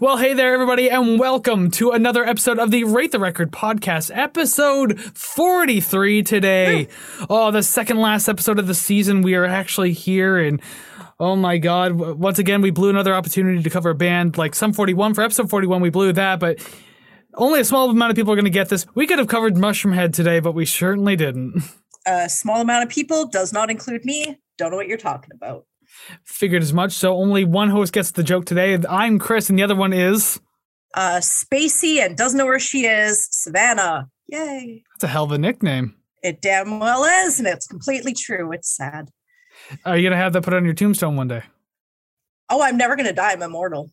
Well, hey there, everybody, and welcome to another episode of the Rate the Record podcast, episode 43 today. oh, the second last episode of the season. We are actually here, and oh my god, once again, we blew another opportunity to cover a band like Sum 41. For episode 41, we blew that, but only a small amount of people are going to get this. We could have covered Mushroomhead today, but we certainly didn't. A small amount of people does not include me. Don't know what you're talking about. Figured as much, so only one host gets the joke today. I'm Chris, and the other one is. Uh, Spacey and doesn't know where she is. Savannah. Yay. That's a hell of a nickname. It damn well is, and it's completely true. It's sad. Are you going to have that put on your tombstone one day? Oh, I'm never going to die. I'm immortal.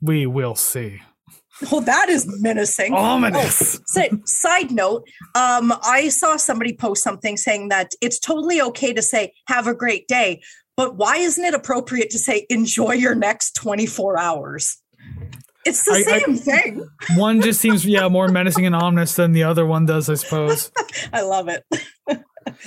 We will see. Oh, that is menacing. Ominous. Oh, so, side note, um, I saw somebody post something saying that it's totally okay to say "Have a great day," but why isn't it appropriate to say "Enjoy your next 24 hours"? It's the I- I- same thing. one just seems yeah more menacing and ominous than the other one does, I suppose. I love it.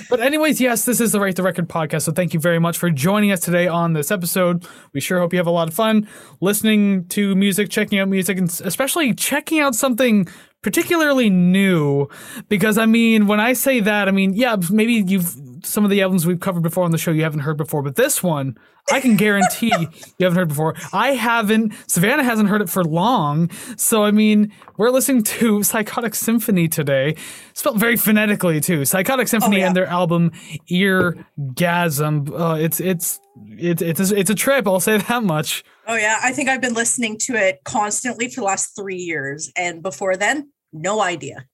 But anyways, yes, this is the Rate the Record podcast. So thank you very much for joining us today on this episode. We sure hope you have a lot of fun listening to music, checking out music, and especially checking out something particularly new. Because I mean, when I say that, I mean, yeah, maybe you've some of the albums we've covered before on the show you haven't heard before, but this one I can guarantee you haven't heard before. I haven't. Savannah hasn't heard it for long. So I mean, we're listening to Psychotic Symphony today, spelled very phonetically too. Psychotic Symphony yeah. and their album Eargasm. Uh, it's it's it's it's a, it's a trip. I'll say that much. Oh yeah, I think I've been listening to it constantly for the last three years, and before then, no idea.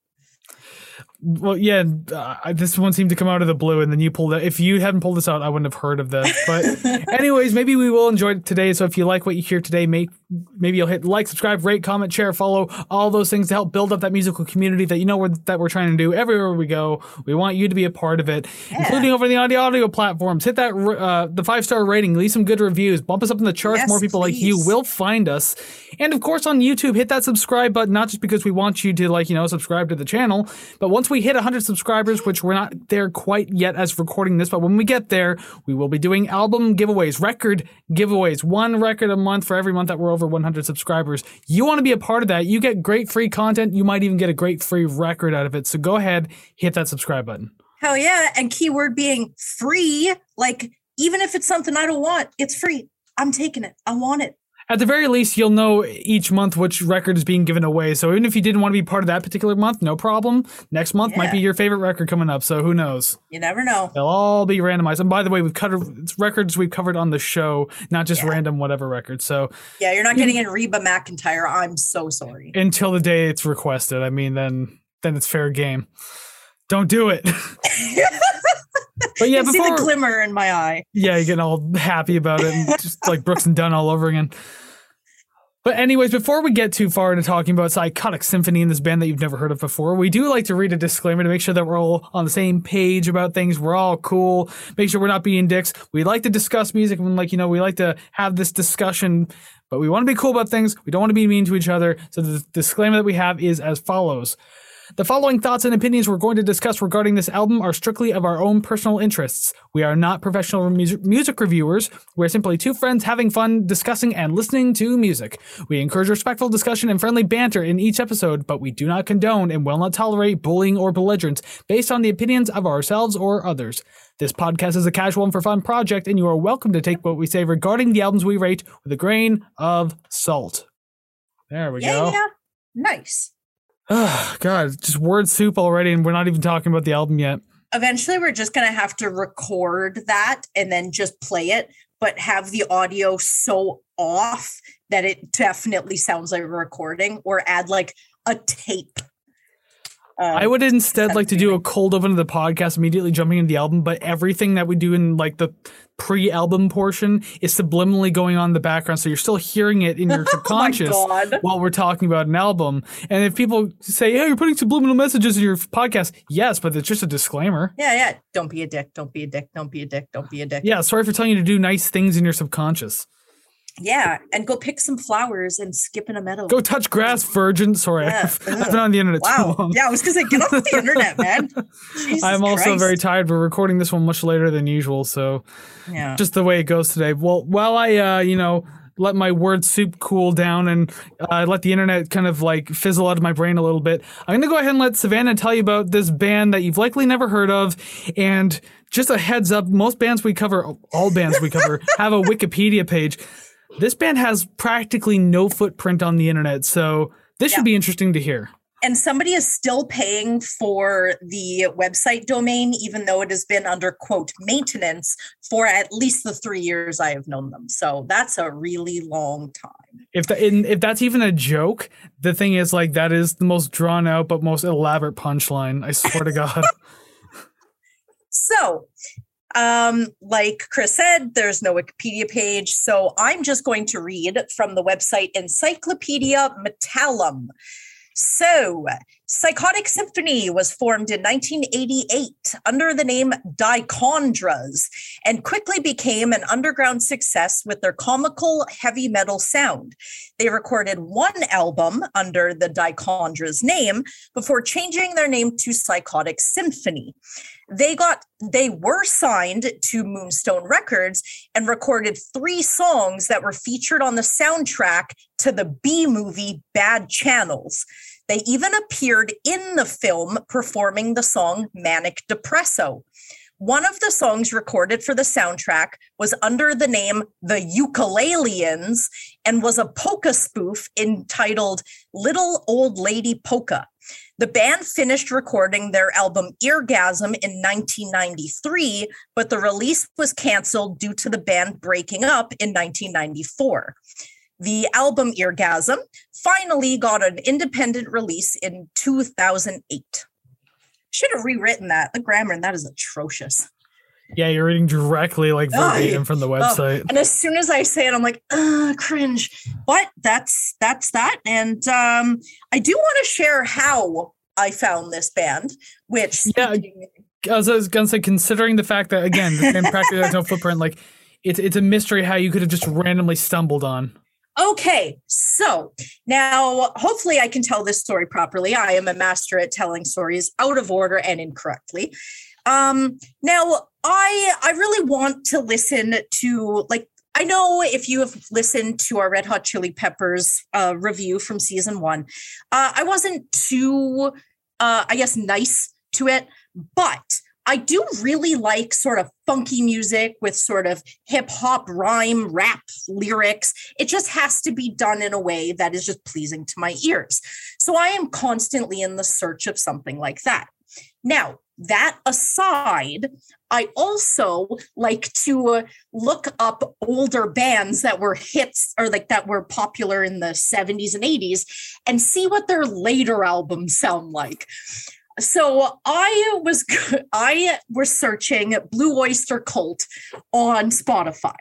Well, yeah, uh, this one seemed to come out of the blue, and then you pulled it. If you hadn't pulled this out, I wouldn't have heard of this. But, anyways, maybe we will enjoy it today. So, if you like what you hear today, make maybe you'll hit like, subscribe, rate, comment, share, follow, all those things to help build up that musical community that you know we're, that we're trying to do everywhere we go. We want you to be a part of it, including over the audio audio platforms. Hit that uh, the five star rating, leave some good reviews, bump us up in the charts. Yes, More people like you will find us, and of course on YouTube, hit that subscribe button. Not just because we want you to like you know subscribe to the channel, but once we hit 100 subscribers, which we're not there quite yet as recording this, but when we get there, we will be doing album giveaways, record giveaways, one record a month for every month that we're over 100 subscribers. You want to be a part of that? You get great free content. You might even get a great free record out of it. So go ahead, hit that subscribe button. Hell yeah! And keyword being free. Like even if it's something I don't want, it's free. I'm taking it. I want it. At the very least, you'll know each month which record is being given away. So even if you didn't want to be part of that particular month, no problem. Next month might be your favorite record coming up. So who knows? You never know. They'll all be randomized. And by the way, we've covered it's records we've covered on the show, not just Yeah. random whatever records. So Yeah, you're not getting in Reba McEntire. I'm so sorry. until the day it's requested, I mean, then then it's fair game. Don't do it. but yeah, you see the glimmer in my eye. yeah, you're getting all happy about it, and just like Brooks and Dunn all over again. But anyways, before we get too far into talking about Psychotic Symphony and this band that you've never heard of before, we do like to read a disclaimer to make sure that we're all on the same page about things. We're all cool. Make sure we're not being dicks. We like to discuss music and like, you know, we like to have this discussion, but we want to be cool about things. We don't want to be mean to each other. So the disclaimer that we have is as follows. The following thoughts and opinions we're going to discuss regarding this album are strictly of our own personal interests. We are not professional music, music reviewers. We're simply two friends having fun discussing and listening to music. We encourage respectful discussion and friendly banter in each episode, but we do not condone and will not tolerate bullying or belligerence based on the opinions of ourselves or others. This podcast is a casual and for fun project, and you are welcome to take what we say regarding the albums we rate with a grain of salt. There we Yeah, go. yeah. Nice. Oh, God, just word soup already, and we're not even talking about the album yet. Eventually, we're just going to have to record that and then just play it, but have the audio so off that it definitely sounds like a recording or add like a tape. Um, I would instead like to do a cold open of the podcast, immediately jumping into the album, but everything that we do in like the pre-album portion is subliminally going on in the background, so you're still hearing it in your oh subconscious Oh while we're talking about an album. And if people say, "Yeah, you're putting subliminal messages in your podcast," yes, but it's just a disclaimer. Yeah, yeah. Don't be a dick. Don't be a dick. Don't be a dick. Don't be a dick. Yeah, sorry for telling you to do nice things in your subconscious. Yeah, and go pick some flowers and skip in a meadow. Go touch grass, virgin. Sorry, Yeah. I've, I've been on the internet wow. too long. Yeah, I was gonna say, get off the internet, man. Jesus I'm also Christ. very tired. We're recording this one much later than usual, so Yeah. just the way it goes today. Well, while I, uh, you know, let my word soup cool down and uh, let the internet kind of like fizzle out of my brain a little bit, I'm going to go ahead and let Savannah tell you about this band that you've likely never heard of. And just a heads up, most bands we cover, all bands we cover, have a Wikipedia page. This band has practically no footprint on the internet. So this should be interesting to hear. And somebody is still paying for the website domain even though it has been under quote maintenance for at least the three years i have known them. So that's a really long time. If the, in, if that's even a joke the thing is like that is the most drawn out but most elaborate punchline i swear to god. So um, like Chris said, there's no Wikipedia page. So I'm just going to read from the website Encyclopedia Metallum. So, Psychotic Symphony was formed in 1988 under the name Dichondras and quickly became an underground success with their comical heavy metal sound. They recorded one album under the Dichondras name before changing their name to Psychotic Symphony. They got they were signed to Moonstone Records and recorded three songs that were featured on the soundtrack to the B movie Bad Channels. They even appeared in the film performing the song Manic Depresso. One of the songs recorded for the soundtrack was under the name The Ukulelians and was a polka spoof entitled Little Old Lady Polka. The band finished recording their album Eargasm in 1993, but the release was canceled due to the band breaking up in 1994. The album Eargasm finally got an independent release in 2008. Should have rewritten that. The grammar and that is atrocious. Yeah, you're reading directly like verbatim from the website. Oh, and as soon as I say it, I'm like, uh, cringe. But that's that's that. And um, I do want to share how I found this band, which yeah, I was, I was gonna say, considering the fact that again, the band practically has no footprint, like it's it's a mystery how you could have just randomly stumbled on. Okay, so now hopefully I can tell this story properly. I am a master at telling stories out of order and incorrectly. Um, now I I really want to listen to like I know if you have listened to our Red Hot Chili Peppers uh, review from season one, uh, I wasn't too, uh, I guess, nice to it, but I do really like sort of funky music with sort of hip hop, rhyme, rap lyrics. It just has to be done in a way that is just pleasing to my ears. So I am constantly in the search of something like that. Now, that aside, I also like to look up older bands that were hits or like that were popular in the 70s and 80s and see what their later albums sound like so I was I was searching Blue Oyster Cult on Spotify.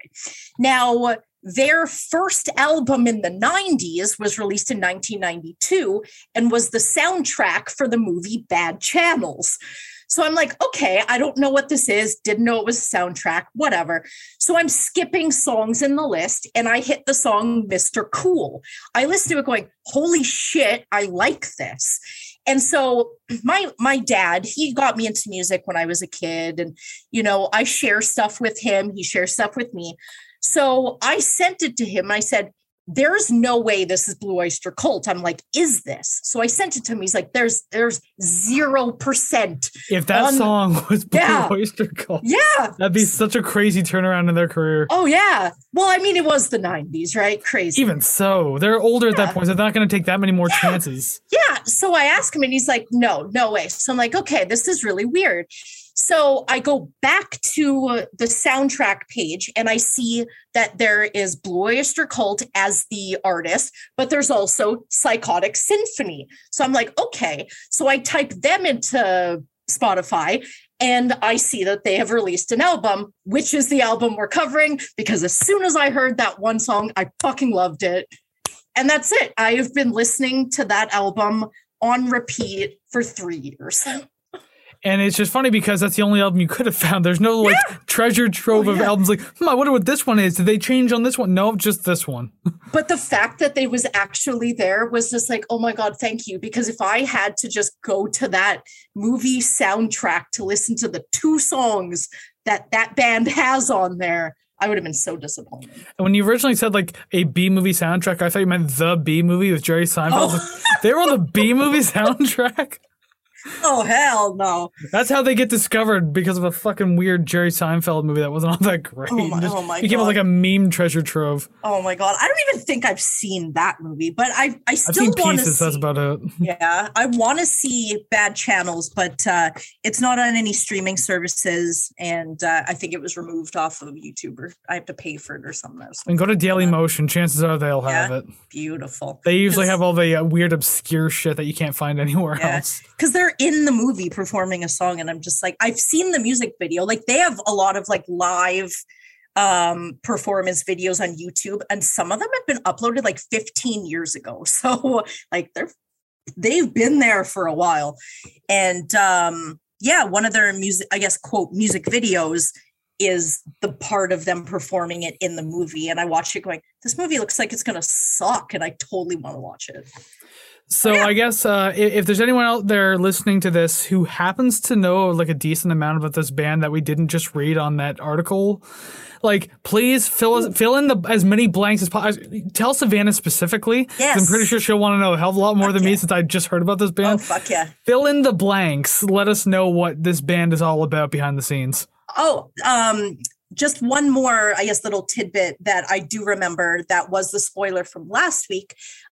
Now their first album in the 90s was released in 1992 and was the soundtrack for the movie Bad Channels. So I'm like, okay, I don't know what this is. Didn't know it was a soundtrack, whatever. So I'm skipping songs in the list and I hit the song Mr. Cool. I listened to it going, holy shit, I like this. And so my my dad, he got me into music when I was a kid and you know, I share stuff with him, he shares stuff with me. So I sent it to him. I said, there's no way this is Blue Oyster Cult. I'm like, is this? So I sent it to him. He's like, there's there's zero percent. If that on, song was Blue yeah, Oyster Cult, yeah, that'd be such a crazy turnaround in their career. Oh yeah. Well, I mean, it was the '90s, right? Crazy. Even so, they're older yeah. at that point. So they're not going to take that many more yeah. chances. Yeah. So I asked him, and he's like, no, no way. So I'm like, okay, this is really weird. So I go back to uh, the soundtrack page and I see that there is Blue Oyster Cult as the artist, but there's also Psychotic Symphony. So I'm like, okay. So I type them into Spotify and I see that they have released an album, which is the album we're covering, because as soon as I heard that one song, I fucking loved it. And that's it. I have been listening to that album on repeat for three years. And it's just funny because that's the only album you could have found. There's no like yeah. treasure trove oh, of albums like, hmm, I wonder what this one is. Did they change on this one? No, just this one. but the fact that they was actually there was just like, oh my God, thank you. Because if I had to just go to that movie soundtrack to listen to the two songs that that band has on there, I would have been so disappointed. And when you originally said like a B movie soundtrack, I thought you meant the B movie with Jerry Seinfeld. Oh. they were on the B movie soundtrack. Oh hell no! That's how they get discovered because of a fucking weird Jerry Seinfeld movie that wasn't all that great. Oh my- just oh my became God. like a meme treasure trove. Oh my god! I don't even think I've seen that movie, but I I still want to see. That's about it. yeah, I want to see Bad Channels, but uh, it's not on any streaming services, and uh, I think it was removed off of YouTube. Or I have to pay for it or something. else. And go to Daily Motion. Chances are they'll have Yeah. it. Beautiful. They usually have all the uh, weird, obscure shit that you can't find anywhere Yeah. else. because in the movie performing a song and i'm just like i've seen the music video. Like they have a lot of like live um performance videos on youtube and some of them have been uploaded like 15 years ago. So like they're they've been there for a while. And um yeah one of their music i guess quote music videos is the part of them performing it in the movie. And i watched it going this movie looks like it's gonna suck and i totally want to watch it So yeah. I guess uh, if, if there's anyone out there listening to this who happens to know like a decent amount about this band that we didn't just read on that article, like please fill us, fill in the as many blanks as possible. Tell Savannah specifically. 'cause I'm pretty sure she'll want to know a hell of a lot more than me since I just heard about this band. oh fuck yeah Fill in the blanks. Let us know what this band is all about behind the scenes. Oh, um, just one more, I guess, little tidbit that I do remember that was the spoiler from last week.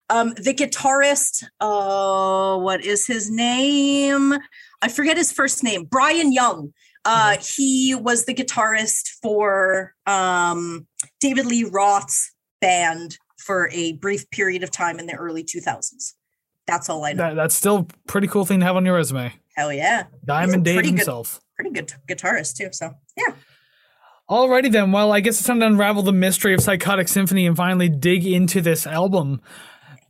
Um, the guitarist, oh, what is his name? I forget his first name. Brian Young. Uh, he was the guitarist for um, David Lee Roth's band for a brief period of time in the early 2000s. That's all I know. That, that's still a pretty cool thing to have on your resume. Hell yeah. Diamond Dave pretty good- himself. Pretty good guitarist, too. So, yeah. Alrighty then. Well, I guess it's time to unravel the mystery of Psychotic Symphony and finally dig into this album.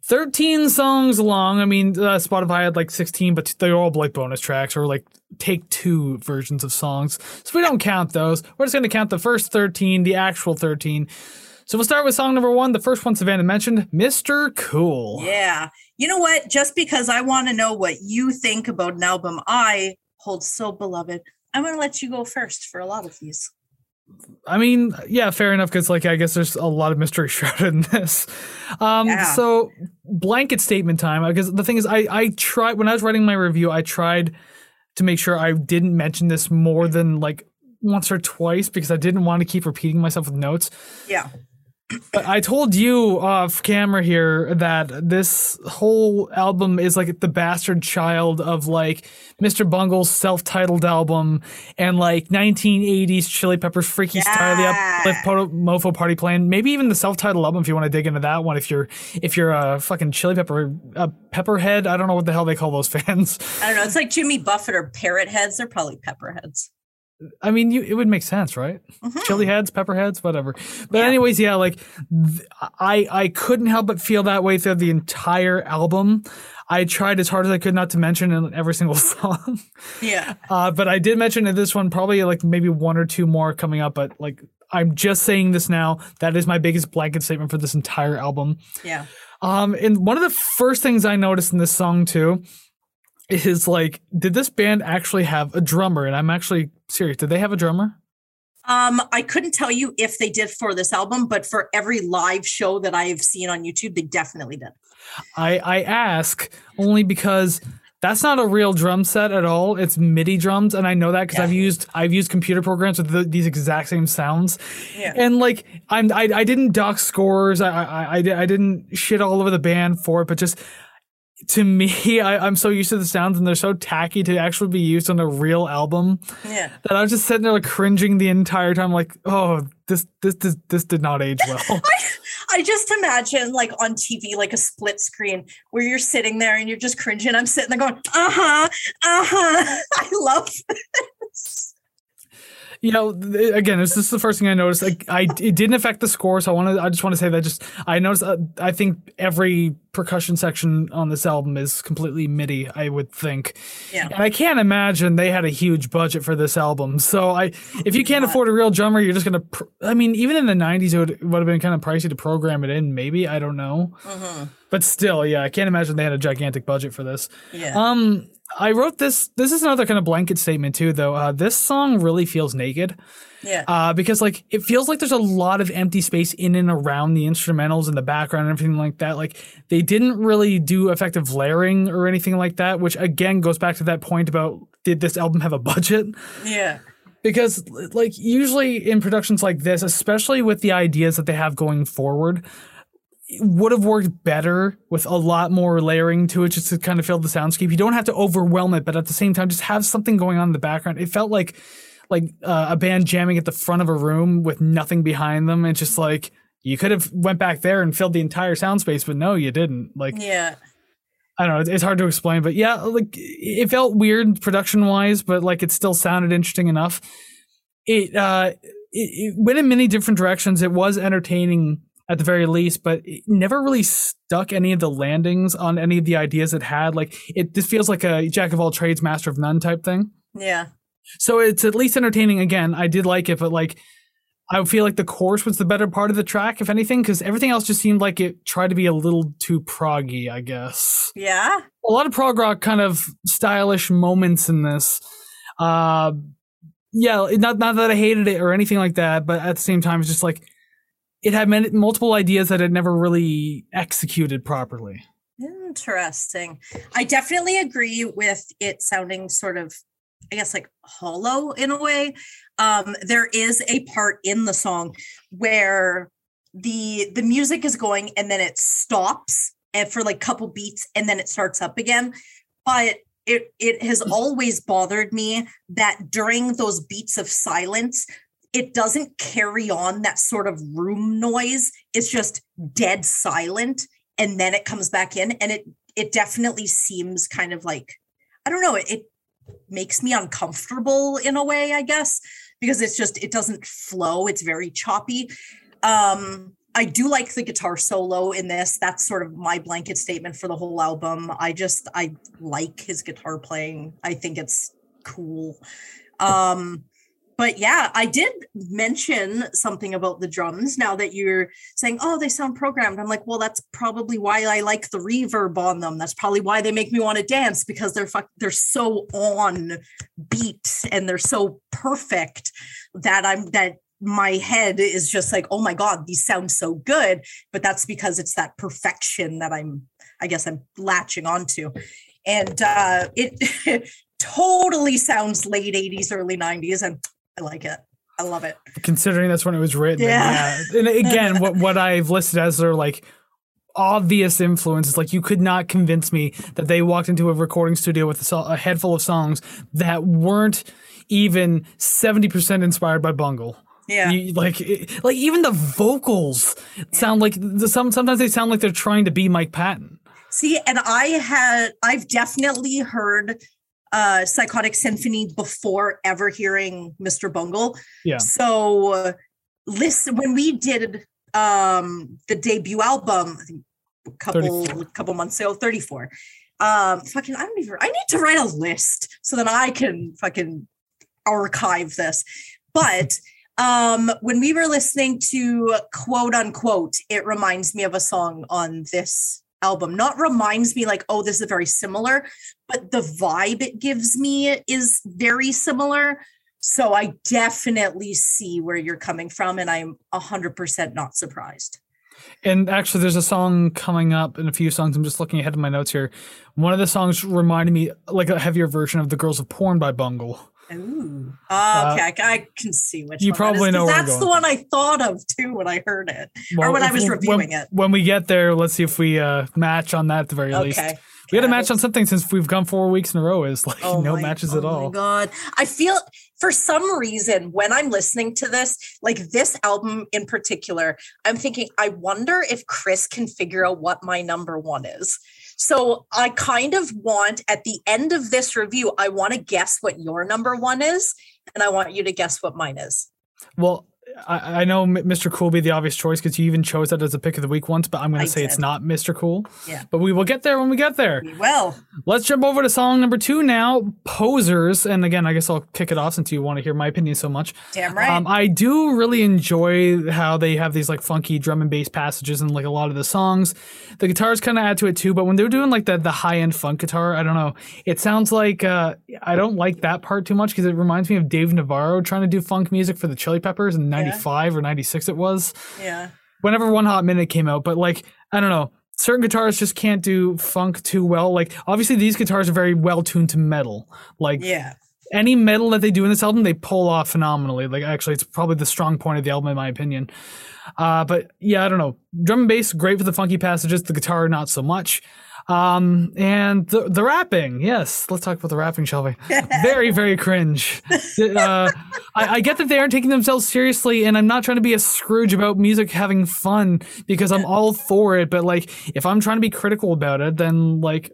13 songs long. I mean, uh, Spotify had like 16, but they're all like bonus tracks or like take two versions of songs. So we don't count those. We're just going to count the first 13, the actual 13. So we'll start with song number one. The first one Savannah mentioned, Mr. Cool. Yeah. You know what? Just because I want to know what you think about an album I hold so beloved, I'm going to let you go first for a lot of these. I mean, yeah, fair enough. Because like, I guess there's a lot of mystery shrouded in this. Um, Yeah. so blanket statement time. Because the thing is, I I tried when I was writing my review, I tried to make sure I didn't mention this more than like once or twice because I didn't want to keep repeating myself with notes. Yeah. But I told you off camera here that this whole album is like the bastard child of like Mr. Bungle's self-titled album and like 1980s Chili Peppers Freaky Style, the Yeah. Uplift Poto- Mofo Party Plan, maybe even the self-titled album if you want to dig into that one. If you're if you're a fucking Chili Pepper a Pepperhead, I don't know what the hell they call those fans. I don't know. It's like Jimmy Buffett or Parrot Heads. They're probably Pepper Heads. I mean, you, it would make sense, right? Mhm. chili heads, pepper heads, whatever. But Yeah. anyways, yeah, like th- I I couldn't help but feel that way through the entire album. I tried as hard as I could not to mention in every single song. Yeah. Uh, but I did mention in this one probably like maybe one or two more coming up. But like I'm just saying this now. That is my biggest blanket statement for this entire album. Yeah. Um, and one of the first things I noticed in this song too is like, did this band actually have a drummer? And I'm actually serious. Did they have a drummer? Um, I couldn't tell you if they did for this album, but for every live show that I've seen on YouTube, they definitely did. I I ask only because that's not a real drum set at all. It's MIDI drums, and I know that because Yeah. I've used I've used computer programs with the, these exact same sounds. Yeah. And like I'm I, I didn't dock scores. I, I I I didn't shit all over the band for it, but just to me, I, I'm so used to the sounds and they're so tacky to actually be used on a real album Yeah. that I was just sitting there like cringing the entire time, like, oh, this this this, this did not age well. I just imagine like on TV, like a split screen where you're sitting there and you're just cringing. I'm sitting there going, uh huh, uh huh. I love this. you know, th- again, this is the first thing I noticed. Like, I it didn't affect the score, so I want to. I just want to say that just I noticed. Uh, I think every percussion section on this album is completely MIDI. I would think, Yeah. and I can't imagine they had a huge budget for this album. So I, if you can't not. afford a real drummer, you're just gonna. Pr- I mean, even in the '90s, it would, would have been kind of pricey to program it in. Maybe I don't know, Mhm. but still, yeah, I can't imagine they had a gigantic budget for this. Yeah. Um, I wrote this. This is another kind of blanket statement too, though. Uh, this song really feels naked. Yeah. Uh, because like it feels like there's a lot of empty space in and around the instrumentals and the background and everything like that. Like they didn't really do effective layering or anything like that, which again goes back to that point about did this album have a budget? Yeah. Because like usually in productions like this, especially with the ideas that they have going forward, would have worked better with a lot more layering to it just to kind of fill the soundscape. You don't have to overwhelm it, but at the same time, just have something going on in the background. It felt like like uh, a band jamming at the front of a room with nothing behind them. It's just like you could have went back there and filled the entire sound space, but no, you didn't. Like Yeah. I don't know, it's hard to explain, but yeah, like it felt weird production wise, but like it still sounded interesting enough. It uh it, it went in many different directions. It was entertaining at the very least, but it never really stuck any of the landings on any of the ideas it had. Like it this feels like a jack of all trades, master of none type thing. Yeah. So it's at least entertaining. Again, I did like it, but like I feel like the chorus was the better part of the track, if anything, because everything else just seemed like it tried to be a little too proggy, I guess. Yeah. A lot of prog rock kind of stylish moments in this. Uh yeah, not not that I hated it or anything like that, but at the same time, it's just like it had many, multiple ideas that it never really executed properly. Interesting. I definitely agree with it sounding sort of, I guess, like hollow in a way. Um, there is a part in the song where the the music is going and then it stops and for like couple beats and then it starts up again. But it it has always bothered me that during those beats of silence, it doesn't carry on that sort of room noise. It's just dead silent and then it comes back in and it it definitely seems kind of like I don't know, it, it makes me uncomfortable in a way, I guess, because it's just it doesn't flow. It's very choppy. Um I do like the guitar solo in this. That's sort of my blanket statement for the whole album. I just I like his guitar playing. I think it's cool. Um but yeah, I did mention something about the drums now that you're saying, oh, they sound programmed. I'm like, well, that's probably why I like the reverb on them. That's probably why they make me want to dance because they're fuck, they're so on beat and they're so perfect that I'm that my head is just like, oh my God, these sound so good. But that's because it's that perfection that I'm, I guess I'm latching onto. And uh it totally sounds late 80s, early 90s. And I like it. I love it. Considering that's when it was written. Yeah. yeah. And again, what what I've listed as their like obvious influences, like you could not convince me that they walked into a recording studio with a, so- a head full of songs that weren't even 70% inspired by Bungle. Yeah. You, like, it- like even the vocals sound like the, some. Sometimes they sound like they're trying to be Mike Patton. See, and I had I've definitely heard uh Psychotic Symphony before ever hearing Mr. Bungle. Yeah. So uh, listen when we did um the debut album I think a couple 34. couple months ago 34 um fucking i don't even i need to write a list so that i can fucking archive this but um when we were listening to quote unquote it reminds me of a song on this album not reminds me like oh this is very similar but the vibe it gives me is very similar so i definitely see where you're coming from and i'm 100% not surprised And actually, there's a song coming up in a few songs. I'm just looking ahead of my notes here. One of the songs reminded me like a heavier version of "The Girls of Porn" by Bungle. Ooh. Oh, okay, I, I can see which Uh, you one that is, probably 'cause know where I'm That's the one I thought of too when I heard it. Well, when I was reviewing when, it. When we get there, let's see if we uh, match on that at the very least. Okay. We had a match on something since we've gone four weeks in a row. Is like Oh no my- matches oh at all. Oh my god. I feel for some reason when I'm listening to this, like this album in particular, I'm thinking, I wonder if Chris can figure out what my number one is. So I kind of want at the end of this review, I want to guess what your number one is, and I want you to guess what mine is. Well, I, I know Mr. Cool be the obvious choice because you even chose that as a pick of the week once, but I'm going to say it's not Mr. Cool. Yeah. But we will get there when we get there. We will. Let's jump over to song number two now, Posers. And again, I guess I'll kick it off since you want to hear my opinion so much. Damn right. Um, I do really enjoy how they have these like funky drum and bass passages in like a lot of the songs. The guitars kind of add to it too, but when they're doing like the the high end funk guitar, I don't know. It sounds like uh, I don't like that part too much because it reminds me of Dave Navarro trying to do funk music for the Chili Peppers in '95 or '96 it was. yeah. Whenever One Hot Minute came out, but like I don't know. Certain guitars just can't do funk too well. Like obviously these guitars are very well tuned to metal. Like Yeah. any metal that they do in this album, they pull off phenomenally. Like actually, it's probably the strong point of the album in my opinion. Uh, but yeah, I don't know. Drum and bass, great for the funky passages. The guitar, not so much. Um, and the the rapping, yes. Let's talk about the rapping, shall we? very, very cringe. Uh, I, I get that they aren't taking themselves seriously, and I'm not trying to be a Scrooge about music having fun because I'm all for it. But like, if I'm trying to be critical about it, then like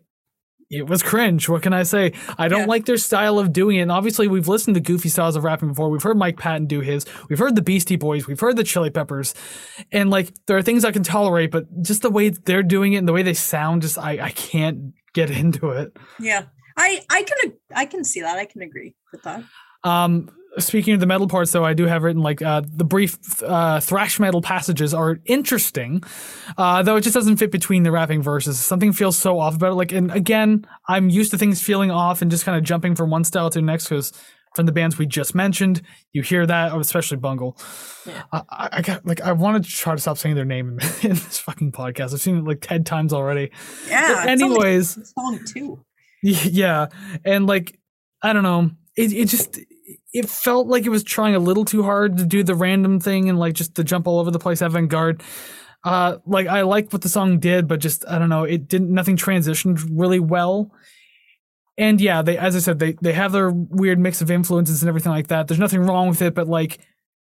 it was cringe. What can I say? I don't Yeah. like their style of doing it. And obviously, we've listened to goofy styles of rapping before. We've heard Mike Patton do his. We've heard the Beastie Boys. We've heard the Chili Peppers. And like, there are things I can tolerate, but just the way they're doing it and the way they sound, just I, I can't get into it. Yeah. I I can I can see that. I can agree with that. Um, speaking of the metal parts, though, I do have written like uh, the brief uh, thrash metal passages are interesting, uh, though it just doesn't fit between the rapping verses. Something feels so off about it. Like, and again, I'm used to things feeling off and just kind of jumping from one style to the next because from the bands we just mentioned, you hear that, especially Bungle. Yeah. I, I got like I wanted to try to stop saying their name in, in this fucking podcast. I've seen it like ten times already. Yeah. But anyways, song too. yeah, and like I don't know, it it just it felt like it was trying a little too hard to do the random thing and like just to jump all over the place avant garde. Uh, like I liked what the song did, but just I don't know, it didn't nothing transitioned really well. And yeah, they as I said, they they have their weird mix of influences and everything like that. There's nothing wrong with it, but like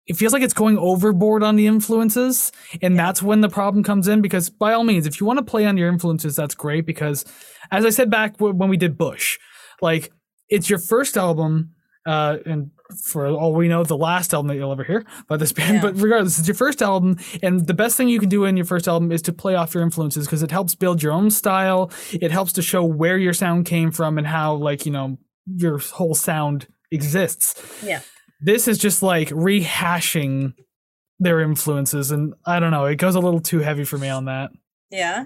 it feels like it's going overboard on the influences, and that's when the problem comes in. Because by all means, if you want to play on your influences, that's great. Because as I said back when we did Bush, like it's your first album, uh, and for all we know, the last album that you'll ever hear by this band. Yeah. But regardless, it's your first album, and the best thing you can do in your first album is to play off your influences because it helps build your own style. It helps to show where your sound came from and how, like you know, your whole sound exists. Yeah. This is just like rehashing their influences, and I don't know, it goes a little too heavy for me on that. Yeah.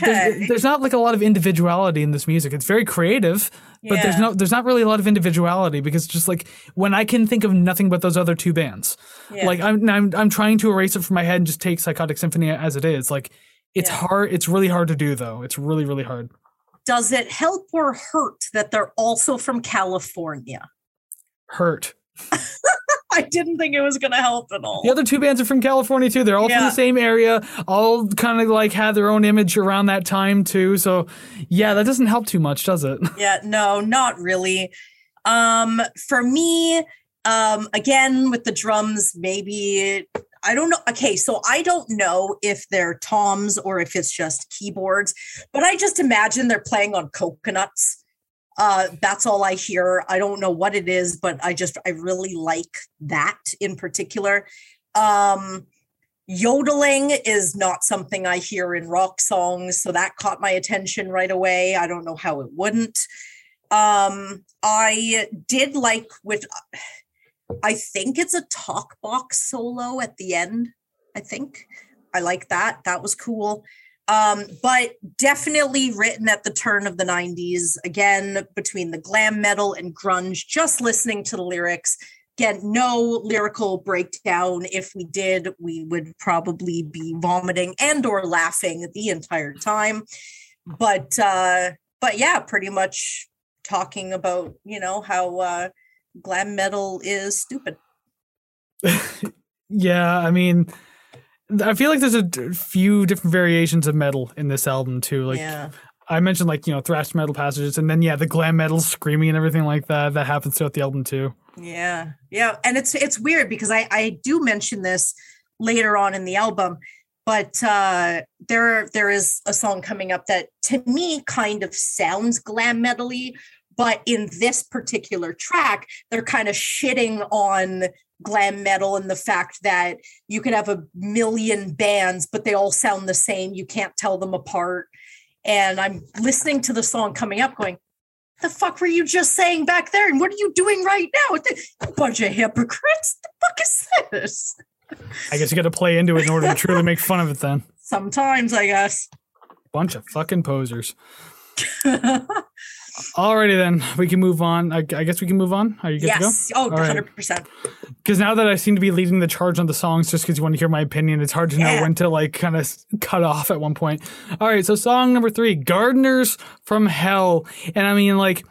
There's, Okay. there's not like a lot of individuality in this music. It's very creative, but there's no there's not really a lot of individuality because just like when I can think of nothing but those other two bands. Yeah. Like I'm, I'm I'm trying to erase it from my head and just take Psychotic Symphony as it is. Like it's Yeah. hard. It's really hard to do though. It's really really hard. Does it help or hurt that they're also from California? Hurt. I didn't think it was going to help at all. The other two bands are from California too. They're all from the same area. All kind of like had their own image around that time too. So yeah, that doesn't help too much, does it? Yeah, no, not really. Um, for me, um, again with the drums, maybe I don't know. Okay, so I don't know if they're toms or if it's just keyboards, but I just imagine they're playing on coconuts. Uh, that's all I hear. I don't know what it is, but I just I really like that in particular. Um, yodeling is not something I hear in rock songs, so that caught my attention right away. I don't know how it wouldn't. Um, I did like with I think it's a talk box solo at the end. I think I like that. That was cool. Um, but definitely written at the turn of the 90s, again, between the glam metal and grunge, just listening to the lyrics. Again, no lyrical breakdown. If we did, we would probably be vomiting and or laughing the entire time. But uh, but yeah, pretty much talking about, you know, how uh glam metal is stupid. Yeah, I mean, I feel like there's a d- few different variations of metal in this album too. Like yeah. I mentioned, like you know, thrash metal passages, and then yeah, the glam metal screaming and everything like that. That happens throughout the album too. Yeah. Yeah. And it's it's weird because I, I do mention this later on in the album, but uh there there is a song coming up that to me kind of sounds glam metally, But in this particular track, they're kind of shitting on glam metal and the fact that you could have a million bands, but they all sound the same. You can't tell them apart. And I'm listening to the song coming up, going, the fuck were you just saying back there? And what are you doing right now? A bunch of hypocrites. The fuck is this? I guess you got to play into it in order to truly make fun of it then. Sometimes, I guess. Bunch of fucking posers. Alrighty then, we can move on. I, I guess we can move on. Are you good yes. to go? Oh, 100%. Because now that I seem to be leading the charge on the songs, just because you want to hear my opinion, it's hard to know when to like kind of cut off at one point. All right, so song number three, "Gardeners from Hell," and I mean like.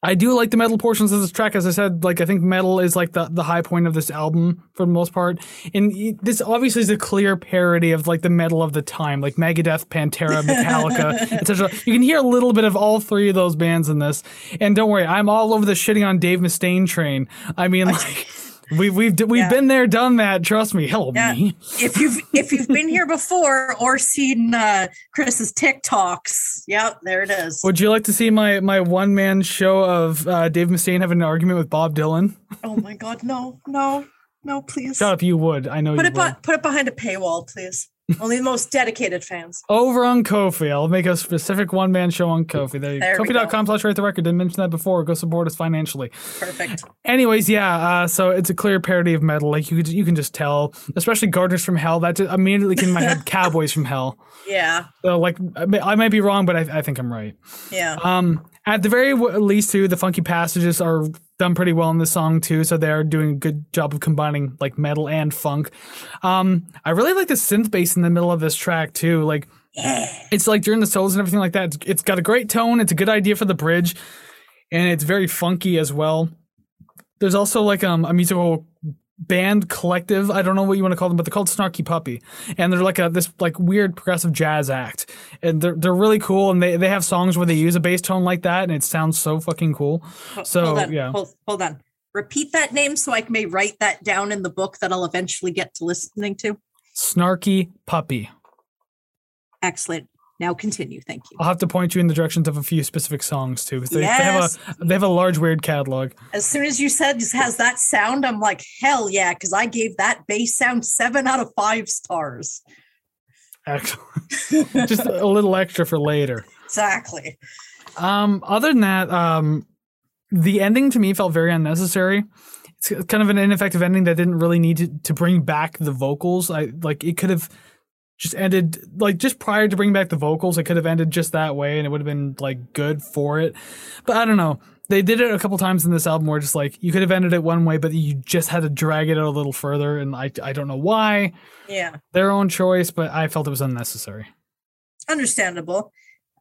I do like the metal portions of this track. As I said, like I think metal is like the, the high point of this album for the most part. And this obviously is a clear parody of like the metal of the time, like Megadeth, Pantera, Metallica, etc. You can hear a little bit of all three of those bands in this. And don't worry, I'm all over the shitting on Dave Mustaine train. I mean, like we we've we've Yeah. been there, done that. Trust me. Help Yeah. me. if you've if you've been here before or seen uh Chris's TikToks, yep, there it is. Would you like to see my my one man show of uh, Dave Mustaine having an argument with Bob Dylan? Oh my god, no, no, no, please. Shut up, you would. I know Put you it would. bu- put it behind a paywall, please. Only the most dedicated fans. over on Ko-fi. I'll make a specific one man show on Ko-fi. There, There. Ko-fi.com slash rate the record. Didn't mention that before. Go support us financially. Perfect. Anyways, yeah, uh, so it's a clear parody of metal. Like you could, you can just tell, especially Gardeners from Hell. That just immediately came in my head, Cowboys from Hell. Yeah, So like, I I might be wrong, but I, I think I'm right. yeah. Um, at the very w- least, too, the funky passages are done pretty well in the song too. So they're doing a good job of combining like metal and funk. Um, I really like the synth bass in the middle of this track too. Like it's like during the solos and everything like that. It's, it's got a great tone. It's a good idea for the bridge, and it's very funky as well. There's also like um a musical band collective. I don't know what you want to call them, but they're called Snarky Puppy, and they're like a this like weird progressive jazz act, and they're they're really cool. And they they have songs where they use a bass tone like that, and it sounds so fucking cool. So, hold on, yeah. hold, hold on. Repeat that name so I may write that down in the book that I'll eventually get to listening to. Snarky Puppy. Excellent. Now continue. Thank you. I'll have to point you in the directions of a few specific songs too. They, Yes. they have a they have a large weird catalog. As soon as you said it has that sound, I'm like, hell yeah, because I gave that bass sound seven out of five stars. Excellent. Just a little extra for later. Exactly. Um, other than that, um, the ending to me felt very unnecessary. It's kind of an ineffective ending that didn't really need to, to bring back the vocals. I like it could have just ended like just prior to bringing back the vocals. It could have ended just that way, and it would have been like good for it. But I don't know. They did it a couple times in this album where just like you could have ended it one way, but you just had to drag it out a little further, and I I don't know why. Yeah. Their own choice, but I felt it was unnecessary. Understandable.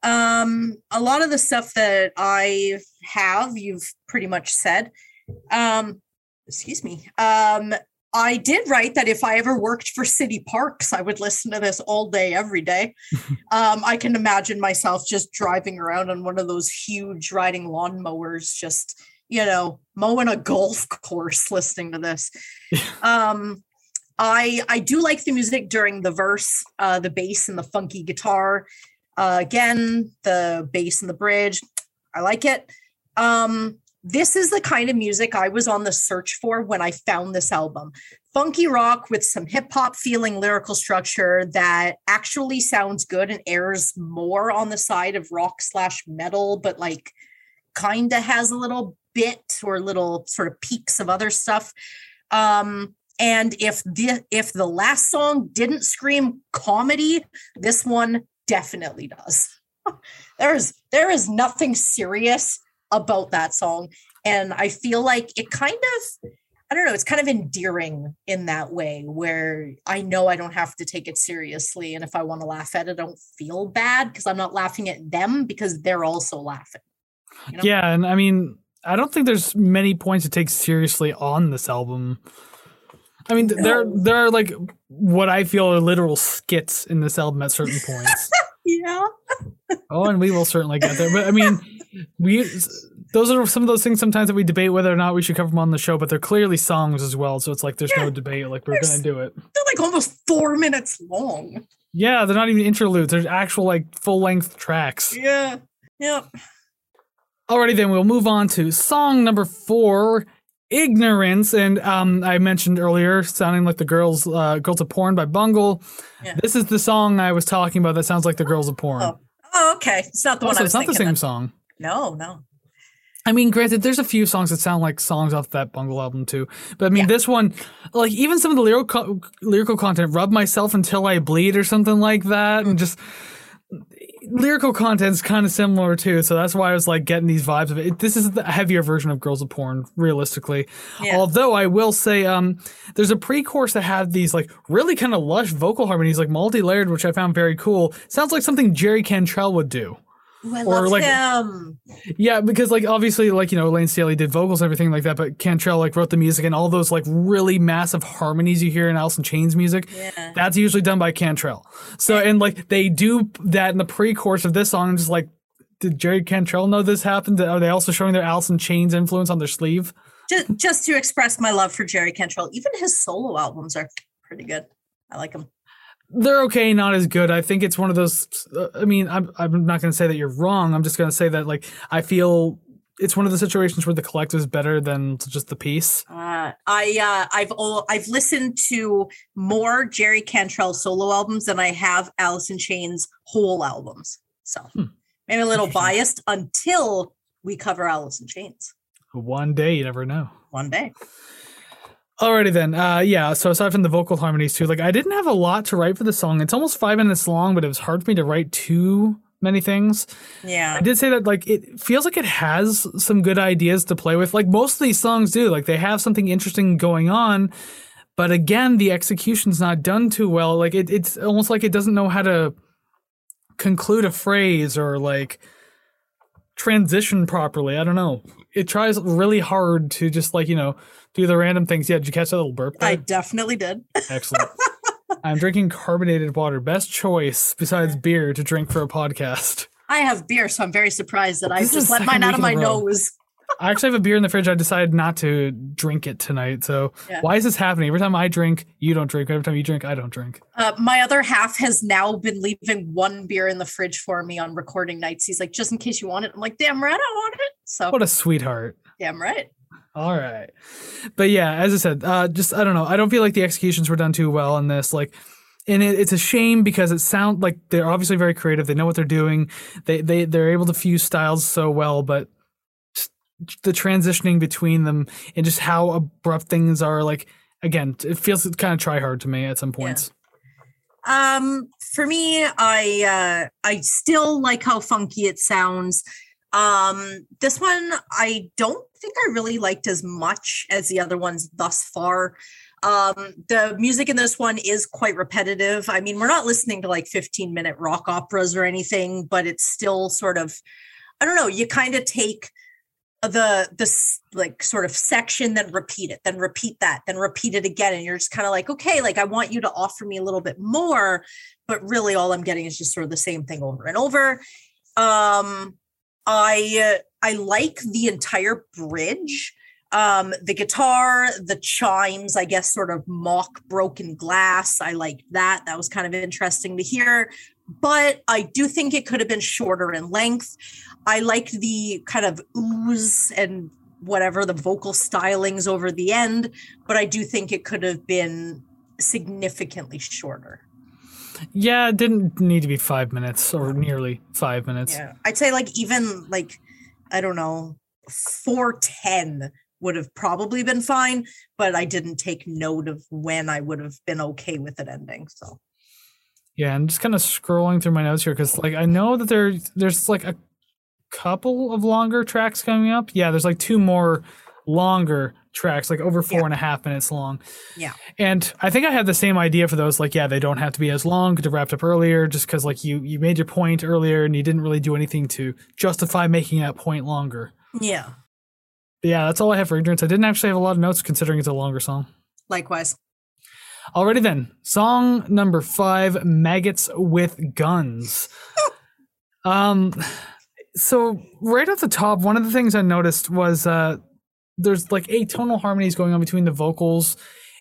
Um, a lot of the stuff that I have, you've pretty much said. Um, excuse me. Um, I did write that if I ever worked for city parks, I would listen to this all day, every day. um, I can imagine myself just driving around on one of those huge riding lawnmowers, just you know, mowing a golf course, listening to this. um, I I do like the music during the verse, uh, the bass and the funky guitar. Uh, again, the bass and the bridge. I like it. Um, this is the kind of music I was on the search for when I found this album. Funky rock with some hip hop feeling lyrical structure that actually sounds good and airs more on the side of rock slash metal, but like kind of has a little bit or little sort of peaks of other stuff. Um, and if the if the last song didn't scream comedy, this one definitely does. There's there is nothing serious about that song. And I feel like it kind of I don't know, it's kind of endearing in that way where I know I don't have to take it seriously. And if I want to laugh at it, I don't feel bad because I'm not laughing at them because they're also laughing. You know? Yeah, and I mean, I don't think there's many points to take seriously on this album. I mean, th- there there are like what I feel are literal skits in this album at certain points. Yeah. oh, and we will certainly get there. But I mean, we those are some of those things sometimes that we debate whether or not we should cover them on the show. But they're clearly songs as well, so it's like there's Yeah, no debate. Like we're gonna do it. They're like almost four minutes long. Yeah, they're not even interludes. They're actual like full length tracks. Yeah. Yep. Alrighty, then we'll move on to song number four, "Ignorance." And um, I mentioned earlier, sounding like the girls, uh, "Girls of Porn" by Bungle. Yeah. This is the song I was talking about that sounds like the girls of porn. Oh, Oh, okay. It's not the one also, I was it's not the same then. song. No, no. I mean, granted, there's a few songs that sound like songs off that Bungle album too, but I mean, Yeah. this one, like even some of the lyrical lyrical content, "Rub Myself Until I Bleed" or something like that, and just lyrical content's kind of similar too. So that's why I was like getting these vibes of it. This is the heavier version of "Girls of Porn," realistically. Yeah. Although I will say, um, there's a pre-chorus that had these like really kind of lush vocal harmonies, like multi-layered, which I found very cool. Sounds like something Jerry Cantrell would do. Ooh, I Or love like- him. Yeah, because like obviously like you know Layne Staley did vocals and everything like that, but Cantrell like wrote the music and all those like really massive harmonies you hear in Alice in Chains music. Yeah. That's usually done by Cantrell. So and like they do that in the pre-chorus of this song. I'm just like, did Jerry Cantrell know this happened? Are they also showing their Alice in Chains influence on their sleeve? Just, just to express my love for Jerry Cantrell. Even his solo albums are pretty good. I like him. They're okay, not as good. I think it's one of those. Uh, I mean, I'm I'm not going to say that you're wrong. I'm just going to say that like I feel it's one of the situations where the collective is better than just the piece. Uh, I uh, I've all, I've listened to more Jerry Cantrell solo albums than I have Alice in Chains whole albums. So Hmm. maybe a little biased until we cover Alice in Chains One day, you never know. one day. Alrighty then. Uh, yeah. So aside from the vocal harmonies too, like I didn't have a lot to write for the song. It's almost five minutes long, but it was hard for me to write too many things. Yeah. I did say that like it feels like it has some good ideas to play with. Like most of these songs do. Like they have something interesting going on, but again, the execution's not done too well. Like it, it's almost like it doesn't know how to conclude a phrase or like transition properly. I don't know. It tries really hard to just like you know do the random things. Yeah, did you catch that little burp? I definitely did. Excellent. I'm drinking carbonated water. Best choice besides beer to drink for a podcast. I have beer, so I'm very surprised that I This is just let mine out of my in a row. nose. I actually have a beer in the fridge. I decided not to drink it tonight. So Yeah. why is this happening? Every time I drink, you don't drink. Every time you drink, I don't drink. Uh, my other half has now been leaving one beer in the fridge for me on recording nights. He's like, just in case you want it. I'm like, damn right, I want it. So What a sweetheart. damn right. All right. But yeah, as I said, uh, just I don't know. I don't feel like the executions were done too well in this. Like, and it, it's a shame because it sounds like they're obviously very creative. They know what they're doing. They they they're able to fuse styles so well, but the transitioning between them and just how abrupt things are. Like again, it feels kind of try hard to me at some points. Um, for me, I uh I still like how funky it sounds. Um, this one I don't think I really liked as much as the other ones thus far. Um, the music in this one is quite repetitive. I mean, we're not listening to like 15 minute rock operas or anything, but it's still sort of, I don't know, you kind of take the this like sort of section then repeat it then repeat that then repeat it again and you're just kind of like okay like i want you to offer me a little bit more but really all i'm getting is just sort of the same thing over and over um i uh, i like the entire bridge. Um the guitar the chimes i guess sort of mock broken glass. I like that. That was kind of interesting to hear. But i do think it could have been shorter in length. I liked the kind of ooze and whatever the vocal stylings over the end but i do think it could have been significantly shorter Yeah, it didn't need to be five minutes or nearly five minutes. yeah i'd say like even like i don't know 410 would have probably been fine but i didn't take note of when i would have been okay with it ending so Yeah, I'm just kind of scrolling through my notes here because, like, I know that there there's like a couple of longer tracks coming up. Yeah, there's like two more longer tracks, like over four Yeah. and a half minutes long. Yeah. and I think I have the same idea for those. Like, yeah, they don't have to be as long. Could have wrapped up earlier, just because like you you made your point earlier and you didn't really do anything to justify making that point longer. yeah But yeah, that's all I have for ignorance. I didn't actually have a lot of notes considering it's a longer song. likewise Alrighty then. Song number five, Maggots with Guns. um so right off the top, one of the things I noticed was uh there's like atonal harmonies going on between the vocals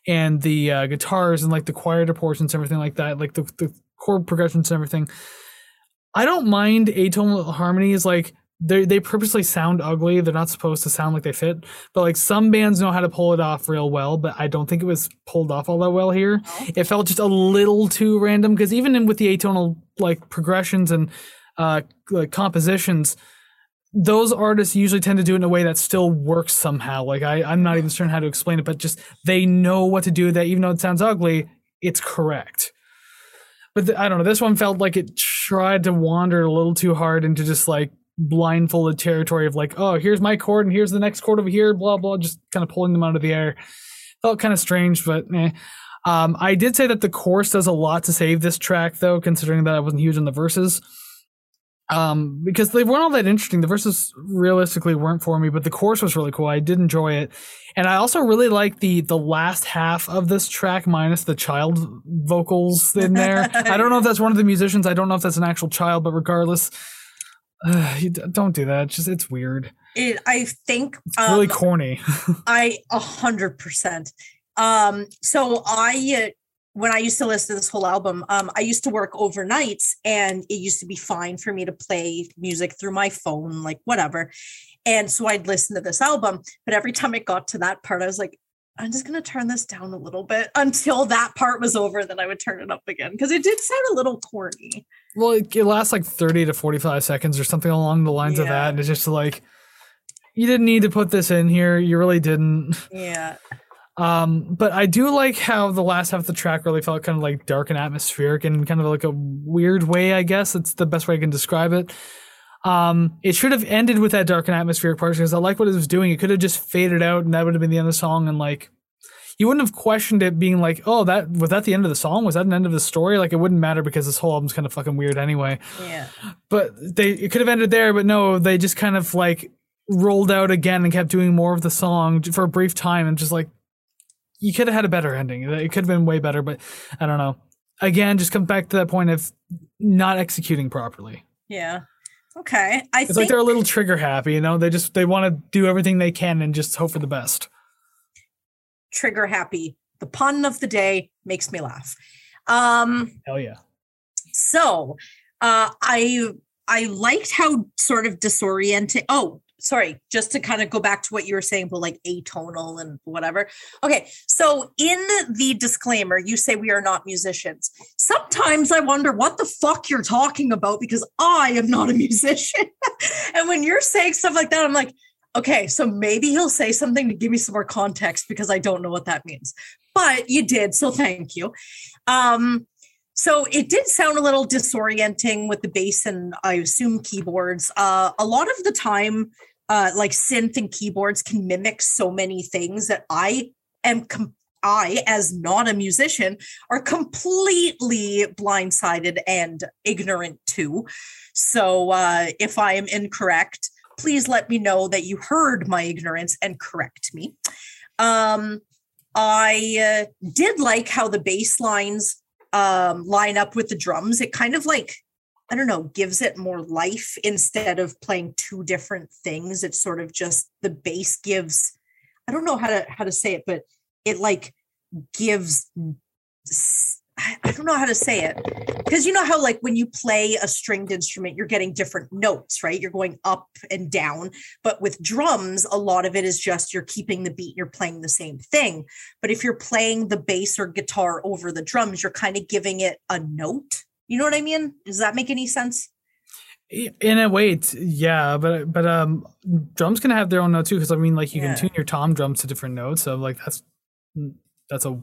and the uh, guitars and like the quieter portions, and everything like that, like the, the chord progressions and everything. I don't mind atonal harmonies like they they purposely sound ugly. They're not supposed to sound like they fit, but like some bands know how to pull it off real well. But I don't think it was pulled off all that well here. It felt just a little too random because even in, with the atonal like progressions and uh like compositions, those artists usually tend to do it in a way that still works somehow. Like I I'm not even sure how to explain it, but just they know what to do. That even though it sounds ugly, it's correct. But th- I don't know. This one felt like it tried to wander a little too hard into just like blindfolded territory of like, oh, here's my chord and here's the next chord over here, blah blah, just kind of pulling them out of the air. Felt kind of strange, but eh. Um, I did say that the chorus does a lot to save this track, though, considering that I wasn't huge on the verses. Um, because they weren't all that interesting. The verses realistically weren't for me, but the chorus was really cool. I did enjoy it, and I also really like the the last half of this track, minus the child vocals in there. I don't know if that's one of the musicians. I don't know if that's an actual child, but regardless, uh, you d- don't do that. It's just it's weird. It, I think It's um, really corny. I a hundred percent. Um, so I uh, when I used to listen to this whole album, um, I used to work overnights, and it used to be fine for me to play music through my phone, like whatever. And so I'd listen to this album, but every time it got to that part, I was like, I'm just gonna turn this down a little bit until that part was over. Then I would turn it up again because it did sound a little corny. Well, it, it lasts like 30 to 45 seconds or something along the lines of that. And it's just like, you didn't need to put this in here. You really didn't. Yeah, Um, but I do like how the last half of the track really felt kind of like dark and atmospheric in kind of like a weird way, I guess. It's the best way I can describe it. Um, it should have ended with that dark and atmospheric part because I like what it was doing. It could have just faded out and that would have been the end of the song and like you wouldn't have questioned it being like, oh, that was that the end of the song? Was that an end of the story? Like it wouldn't matter because this whole album's kind of fucking weird anyway yeah, but they it could have ended there but no they just kind of like rolled out again and kept doing more of the song for a brief time and just like you could have had a better ending it could have been way better but i don't know again just comes back to that point of not executing properly yeah. Okay, I it's think like they're a little trigger happy you know they just they want to do everything they can and just hope for the best trigger happy. The pun of the day makes me laugh. Um, hell yeah so uh I I liked how sort of disorienting. Oh, sorry, just to kind of go back to what you were saying about like atonal and whatever. Okay, so in the disclaimer, you say we are not musicians. Sometimes I wonder what the fuck you're talking about because I am not a musician. and when you're saying stuff like that, I'm like, okay, so maybe he'll say something to give me some more context because I don't know what that means. But you did, so thank you. Um, so it did sound a little disorienting with the bass and I assume keyboards. Uh, a lot of the time, uh, like synth and keyboards can mimic so many things that I am. Com- I, as not a musician, are completely blindsided and ignorant to. So, uh, if I am incorrect, please let me know that you heard my ignorance and correct me. Um, I uh, did like how the bass lines um, line up with the drums. It kind of like, I don't know, gives it more life instead of playing two different things. It's sort of just the bass gives, I don't know how to how to say it, but it like gives I don't know how to say it. Because you know how like when you play a stringed instrument you're getting different notes right? You're going up and down. But with drums a lot of it is just you're keeping the beat you're playing the same thing. But if you're playing the bass or guitar over the drums you're kind of giving it a note you know what i mean does that make any sense in a way it's, yeah but but um drums can have their own note too because i mean like you Yeah. can tune your tom drums to different notes so like that's that's a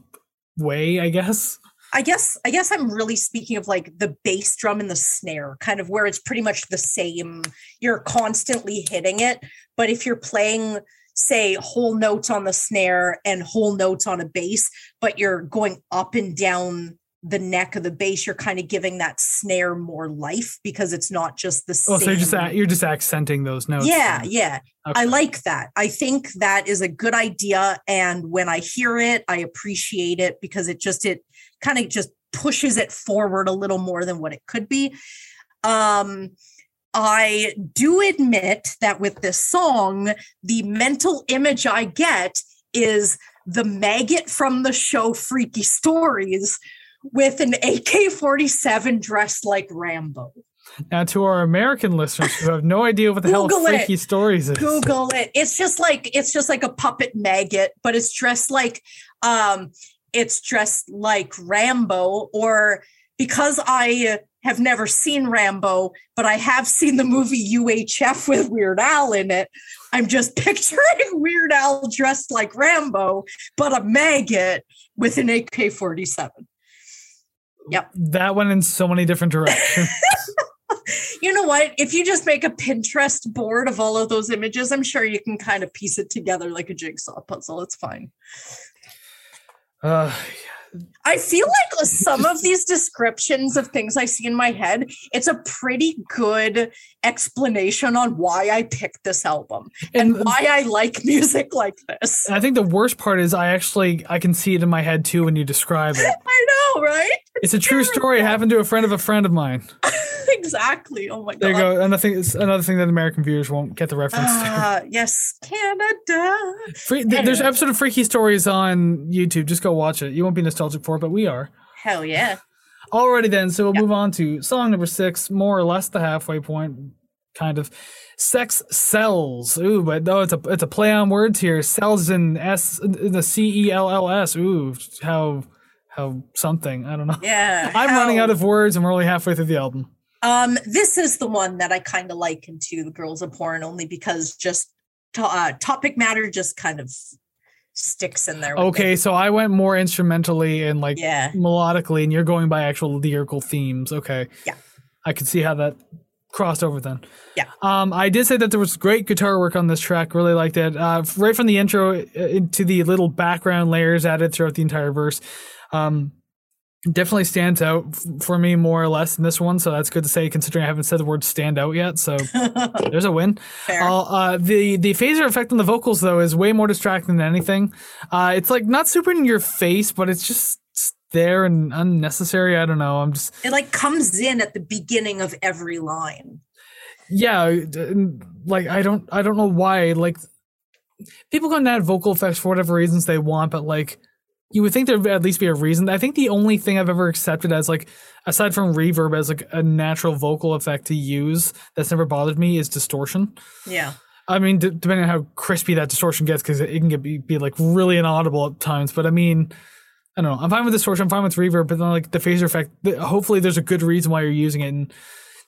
way i guess I guess I guess I'm really speaking of like the bass drum and the snare, kind of where it's pretty much the same. You're constantly hitting it, but if you're playing say whole notes on the snare and whole notes on a bass, but you're going up and down the neck of the bass, you're kind of giving that snare more life because it's not just the oh same. so you're just you're just accenting those notes yeah, yeah. Okay. I like that. I think that is a good idea. And when I hear it, I appreciate it because it just it kind of just pushes it forward a little more than what it could be. Um I do admit that with this song, the mental image I get is the maggot from the show Freaky Stories with an AK 47 dressed like Rambo. Now, to our American listeners who have no idea what the hell Google it. freaky stories is, Google it. It's just like it's just like a puppet maggot, but it's dressed like um it's dressed like Rambo or because I have never seen Rambo, but I have seen the movie UHF with Weird Al in it. I'm just picturing Weird Al dressed like Rambo, but a maggot with an AK 47. That went in so many different directions. You know what? If you just make a Pinterest board of all of those images, I'm sure you can kind of piece it together like a jigsaw puzzle. It's fine. uh, I feel like some of these descriptions of things I see in my head, it's a pretty good explanation on why I picked this album and, and why I like music like this. I think the worst part is I actually I can see it in my head too when you describe it. I know, right? It's a true story. It happened to a friend of a friend of mine. exactly. Oh my god. There you go. Another thing, it's another thing that American viewers won't get the reference to. Ah, yes, Canada. Free, th- there's an episode of Freaky Stories on YouTube. Just go watch it. You won't be nostalgic for it, but we are. Hell yeah. Alrighty then. So we'll Yeah. move on to song number six, more or less the halfway point, kind of. Sex sells. Ooh, but no, it's a it's a play on words here. Sells in S in the C E L L S. Ooh, how how something. I don't know. Yeah. I'm running out of words and we're only halfway through the album. Um, this is the one that I kind of liken to the girls of porn, only because just to, uh, topic matter just kind of sticks in there. Okay, me. so I went more instrumentally and like Yeah. melodically, and you're going by actual lyrical themes. Okay. Yeah. I could see how that crossed over then. Yeah. Um, I did say that there was great guitar work on this track. Really liked it. Uh, right from the intro uh, into the little background layers added throughout the entire verse. Um, definitely stands out for me more or less in this one. So that's good to say, considering I haven't said the word stand out yet. So there's a win. Uh, uh, the the phaser effect on the vocals though is way more distracting than anything. Uh, it's like not super in your face, but it's just there and unnecessary. I don't know. I'm just it like comes in at the beginning of every line. yeah, like I don't I don't know why like people can add vocal effects for whatever reasons they want, but like you would think there'd at least be a reason. I think the only thing I've ever accepted as like aside from reverb as like a natural vocal effect to use that's never bothered me is distortion. Yeah. I mean, d- depending on how crispy that distortion gets, because it, it can get be, be like really inaudible at times. But I mean, I don't know. I'm fine with distortion. I'm fine with reverb, but then like the phaser effect. th- hopefully, there's a good reason why you're using it. And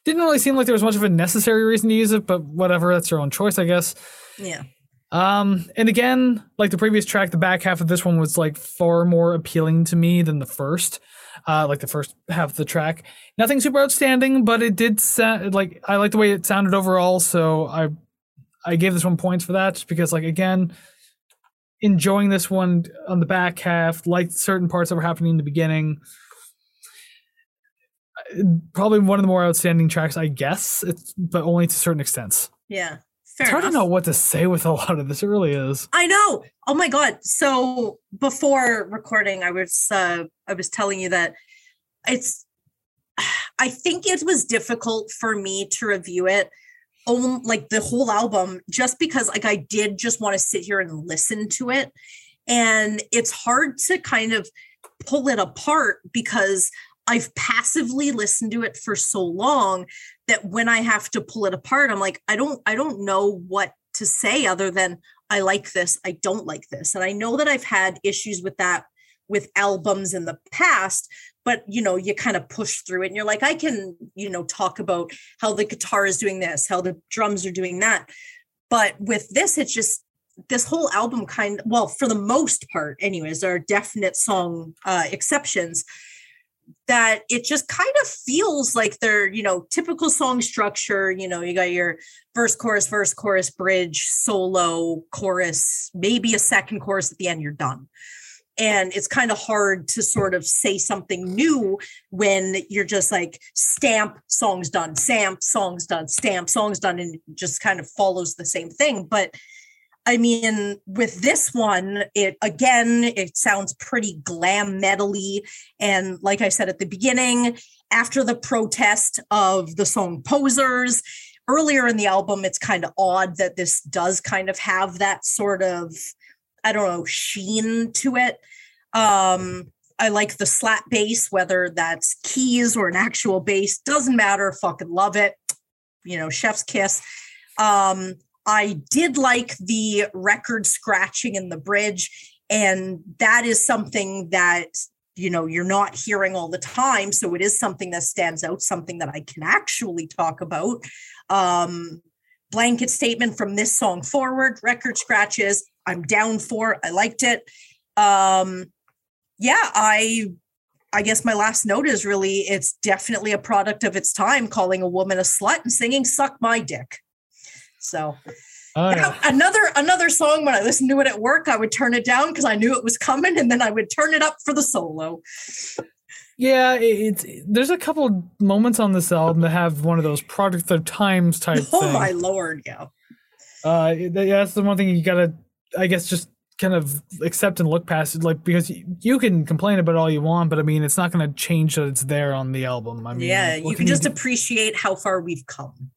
didn't really seem like there was much of a necessary reason to use it, but whatever. That's your own choice, I guess. Yeah. Um, and again, like the previous track, the back half of this one was like far more appealing to me than the first. Uh, like the first half of the track, nothing super outstanding, but it did sound like I like the way it sounded overall. So I, I gave this one points for that, because like again, enjoying this one on the back half, liked certain parts that were happening in the beginning. Uh, Probably one of the more outstanding tracks, I guess. It's but only to certain extents. Yeah. Fair It's hard to know what to say with a lot of this. It really is. I know. Oh my god. So before recording, I was uh I was telling you that it's I think it was difficult for me to review it on like the whole album just because like I did just want to sit here and listen to it and it's hard to kind of pull it apart because I've passively listened to it for so long that when I have to pull it apart I'm like I don't I don't know what to say other than I like this, I don't like this. And I know that I've had issues with that with albums in the past, but you know, you kind of push through it and you're like, I can, you know, talk about how the guitar is doing this, how the drums are doing that. But with this, it's just this whole album kind well, for the most part, anyways, there are definite song uh exceptions that it just kind of feels like they're, you know, typical song structure. You know, you got your verse, chorus, verse, chorus, bridge, solo, chorus, maybe a second chorus at the end, you're done. And it's kind of hard to sort of say something new when you're just like stamp, songs done, stamp, songs done, stamp, songs done, and just kind of follows the same thing. But I mean, with this one, it again, it sounds pretty glam metally. And like I said at the beginning, after the protest of the song Posers, earlier in the album, it's kind of odd that this does kind of have that sort of, I don't know, sheen to it. Um, I like the slap bass, whether that's keys or an actual bass, doesn't matter. Fucking love it. You know, chef's kiss. Um, I did like the record scratching in the bridge, and that is something that you know you're not hearing all the time. So it is something that stands out, something that I can actually talk about. Um, blanket statement from this song forward, record scratches. I'm down for. I liked it. Um, yeah, I I guess my last note is really it's definitely a product of its time, calling a woman a slut and singing "Suck My Dick." So Oh, yeah. another another song when I listened to it at work, I would turn it down because I knew it was coming, and then I would turn it up for the solo. Yeah, it, it's there's a couple moments on this album that have one of those product of times type Oh thing. my lord, yeah. Uh, that's the one thing you gotta, I guess, just kind of accept and look past it, like because you, you can complain about all you want, but I mean, it's not gonna change that it's there on the album. I mean, yeah, you can you just do? appreciate how far we've come.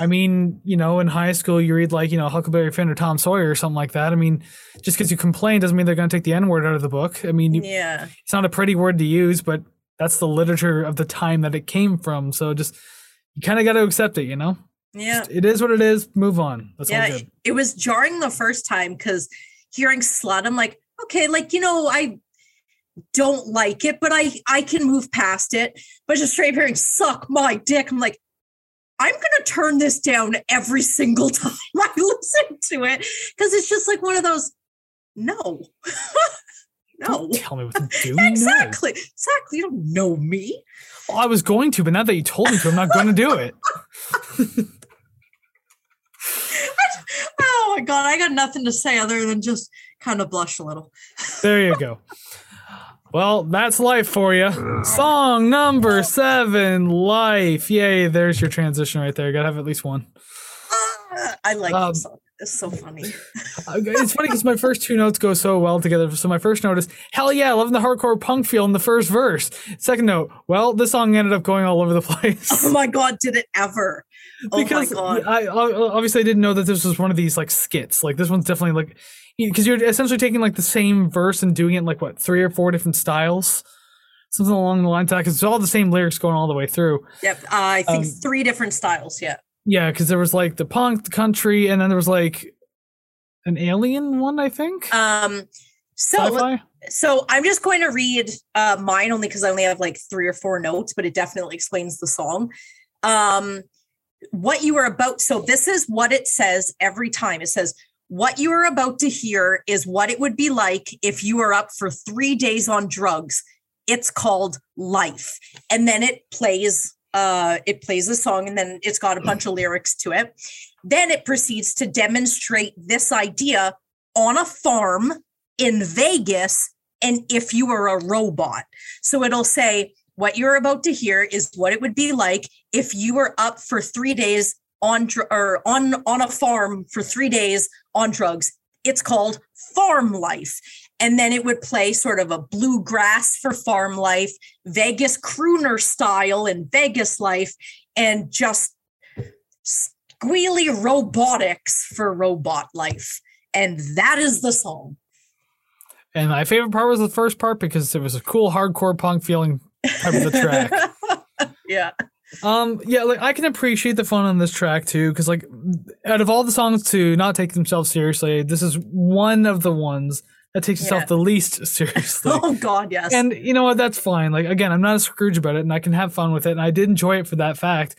I mean, you know, in high school, you read like, you know, Huckleberry Finn or Tom Sawyer or something like that. I mean, just because you complain doesn't mean they're going to take the N word out of the book. I mean, you, Yeah. it's not a pretty word to use, but that's the literature of the time that it came from. So just, you kind of got to accept it, you know? Yeah. Just- it is what it is. Move on. That's yeah. it was jarring the first time because hearing slut, I'm like, okay, like, you know, I don't like it, but I I can move past it. But just straight hearing suck my dick, I'm like, I'm gonna turn this down every single time I listen to it because it's just like one of those. No, no, Don't tell me what to do. Exactly, exactly. You don't know me. Well, I was going to, but now that you told me to, I'm not going to do it. Oh my god, I got nothing to say other than just kind of blush a little. There you go. Well, that's life for you. Song number seven, life. Yay! There's your transition right there. You gotta have at least one. Ah, I like Um, this song. It's so funny. It's funny because my first two notes go so well together. So my first note is, hell yeah, loving the hardcore punk feel in the first verse. Second note, well, this song ended up going all over the place. Oh my god, did it ever? Oh because my god. I, I obviously I didn't know that this was one of these like skits. Like this one's definitely like because you're essentially taking like the same verse and doing it in like what three or four different styles, something along the lines of that. Because it's all the same lyrics going all the way through. Yep. Uh, I think um, three different styles. Yeah. Yeah, because there was like the punk, the country, and then there was like an alien one. I think Um. So sci-fi. so I'm just going to read uh, mine only because I only have like three or four notes, but it definitely explains the song. Um, what you are about. So this is what it says every time. It says, "What you are about to hear is what it would be like if you were up for three days on drugs. It's called life." And then it plays. Uh, it plays a song, and then it's got a bunch of lyrics to it. Then it proceeds to demonstrate this idea on a farm in Vegas and if you were a robot. So it'll say, what you're about to hear is what it would be like if you were up for three days on or on on a farm for three days on drugs. It's called farm life. And then it would play sort of a bluegrass for farm life, Vegas crooner style in Vegas life, and just squealy robotics for robot life. And that is the song. And my favorite part was the first part because it was a cool hardcore punk feeling type of the track. yeah. Um, yeah, like I can appreciate the fun on this track too, because like out of all the songs to not take themselves seriously, this is one of the ones that takes itself Yeah. the least seriously. Oh God, yes. and you know what? That's fine. Like again, I'm not a Scrooge about it, and I can have fun with it, and I did enjoy it for that fact.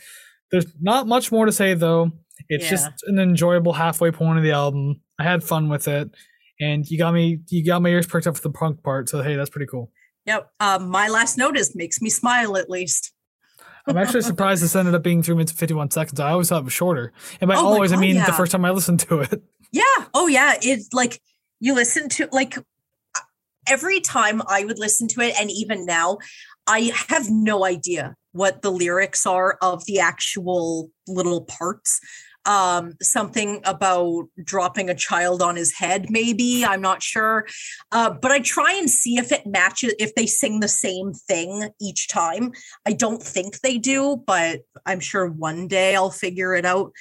There's not much more to say though. It's Yeah. just an enjoyable halfway point of the album. I had fun with it, and you got me. You got my ears perked up for the punk part. So hey, that's pretty cool. yep. Um, my last notice makes me smile at least. I'm actually surprised this ended up being three minutes and 51 seconds. I always thought it was shorter. And by Oh always, I mean yeah. the first time I listened to it. Yeah. Oh yeah. It's like you listen to like every time I would listen to it, and even now, I have no idea what the lyrics are of the actual little parts. Um, something about dropping a child on his head, maybe. I'm not sure. Uh, but I try and see if it matches, if they sing the same thing each time. I don't think they do, but I'm sure one day I'll figure it out.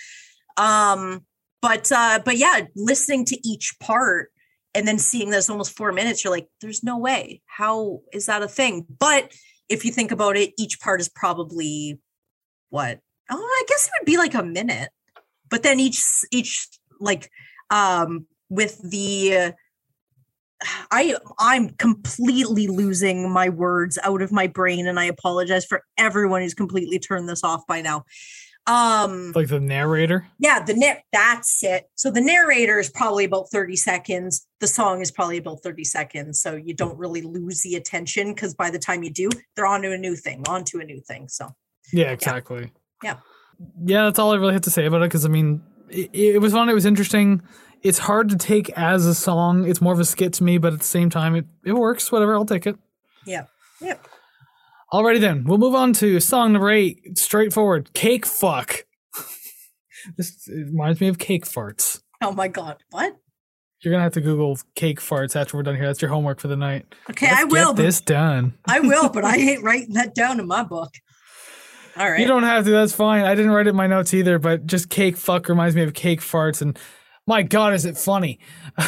Um, but uh, but yeah, listening to each part, and then seeing this almost four minutes, you're like, there's no way. How is that a thing? But if you think about it, each part is probably what? Oh, I guess it would be like a minute. But then each each like um with the I I'm completely losing my words out of my brain and I apologize for everyone who's completely turned this off by now. Um like the narrator? Yeah, the net that's it. So the narrator is probably about 30 seconds. The song is probably about 30 seconds. So you don't really lose the attention because by the time you do, they're on to a new thing, on to a new thing. So Yeah, exactly. Yeah. Yeah, that's all I really have to say about it because I mean it, it was fun, it was interesting it's hard to take as a song. It's more of a skit to me, but at the same time, it, it works. Whatever, I'll take it. Yeah. Yeah. Alrighty then, we'll move on to song number eight. Straightforward, cake fuck. this reminds me of cake farts. Oh my god, what? You're gonna have to Google cake farts after we're done here. That's your homework for the night. Okay, Let's I will. Get this done. I will, but I ain't writing that down in my book. All right. You don't have to. That's fine. I didn't write it in my notes either. But just cake fuck reminds me of cake farts, and my God, is it funny?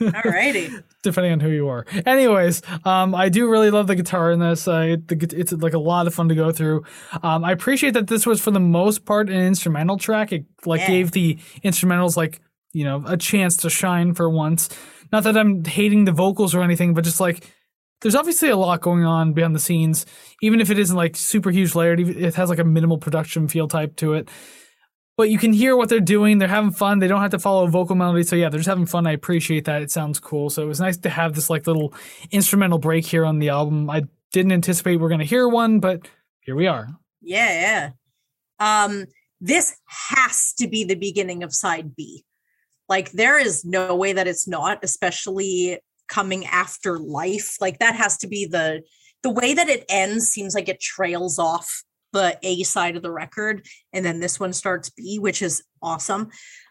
Alrighty. Depending on who you are. Anyways, um, I do really love the guitar in this. Uh, it, it's like a lot of fun to go through. Um, I appreciate that this was for the most part an instrumental track. It like yeah. gave the instrumentals like you know a chance to shine for once. Not that I'm hating the vocals or anything, but just like there's obviously a lot going on behind the scenes, even if it isn't like super huge layered. It has like a minimal production feel type to it but you can hear what they're doing. They're having fun. They don't have to follow a vocal melody. So yeah, they're just having fun. I appreciate that. It sounds cool. So it was nice to have this like little instrumental break here on the album. I didn't anticipate we are going to hear one, but here we are. Yeah, yeah. Um, this has to be the beginning of side B. Like there is no way that it's not, especially coming after life. Like that has to be the the way that it ends seems like it trails off the A side of the record, and then this one starts B, which is awesome.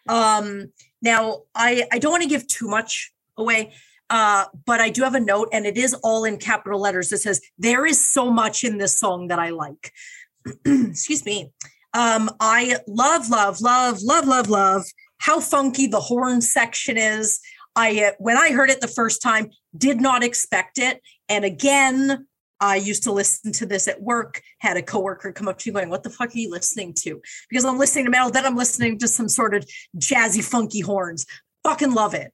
Um, now, I I don't want to give too much away, uh, but I do have a note, and it is all in capital letters that says there is so much in this song that I like. Excuse me. Um, I love, love, love, love, love, love how funky the horn section is. I uh, when I heard it the first time, did not expect it, and again, I used to listen to this at work, had a coworker come up to me going, What the fuck are you listening to? Because I'm listening to metal, then I'm listening to some sort of jazzy, funky horns. Fucking love it.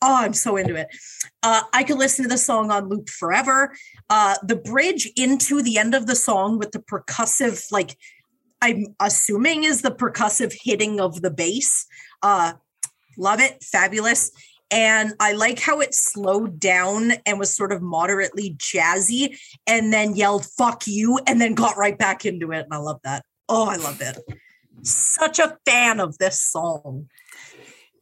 Oh, I'm so into it. Uh, I could listen to the song on loop forever. Uh, the bridge into the end of the song with the percussive, like, I'm assuming is the percussive hitting of the bass. Uh, love it. Fabulous. And I like how it slowed down and was sort of moderately jazzy and then yelled, fuck you, and then got right back into it. And I love that. Oh, I love it. Such a fan of this song.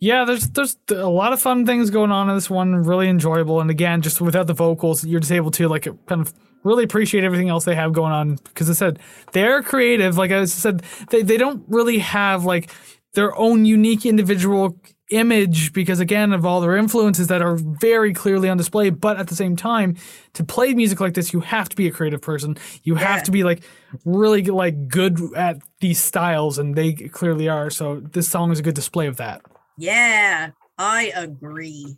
Yeah, there's there's a lot of fun things going on in this one, really enjoyable. And again, just without the vocals, you're just able to like kind of really appreciate everything else they have going on. Because I said they're creative. Like I said, they, they don't really have like their own unique individual image because again of all their influences that are very clearly on display but at the same time to play music like this you have to be a creative person you yeah. have to be like really like good at these styles and they clearly are so this song is a good display of that yeah i agree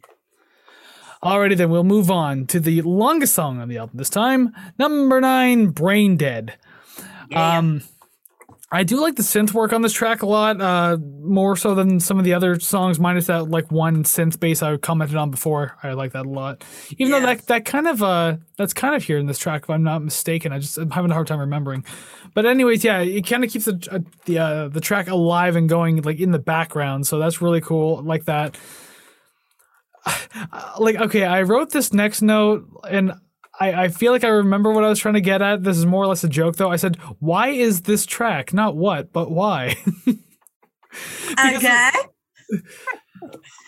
Alrighty then, we'll move on to the longest song on the album this time, number nine, Brain Dead. Yeah. Um, I do like the synth work on this track a lot, uh, more so than some of the other songs, minus that like one synth bass I commented on before. I like that a lot. Even yeah. though that that kind of uh that's kind of here in this track, if I'm not mistaken. I just I'm having a hard time remembering. But anyways, yeah, it kind of keeps the uh, the uh, the track alive and going like in the background. So that's really cool. like that. like okay, I wrote this next note and I, I feel like I remember what I was trying to get at. This is more or less a joke, though. I said, "Why is this track not what, but why?" okay.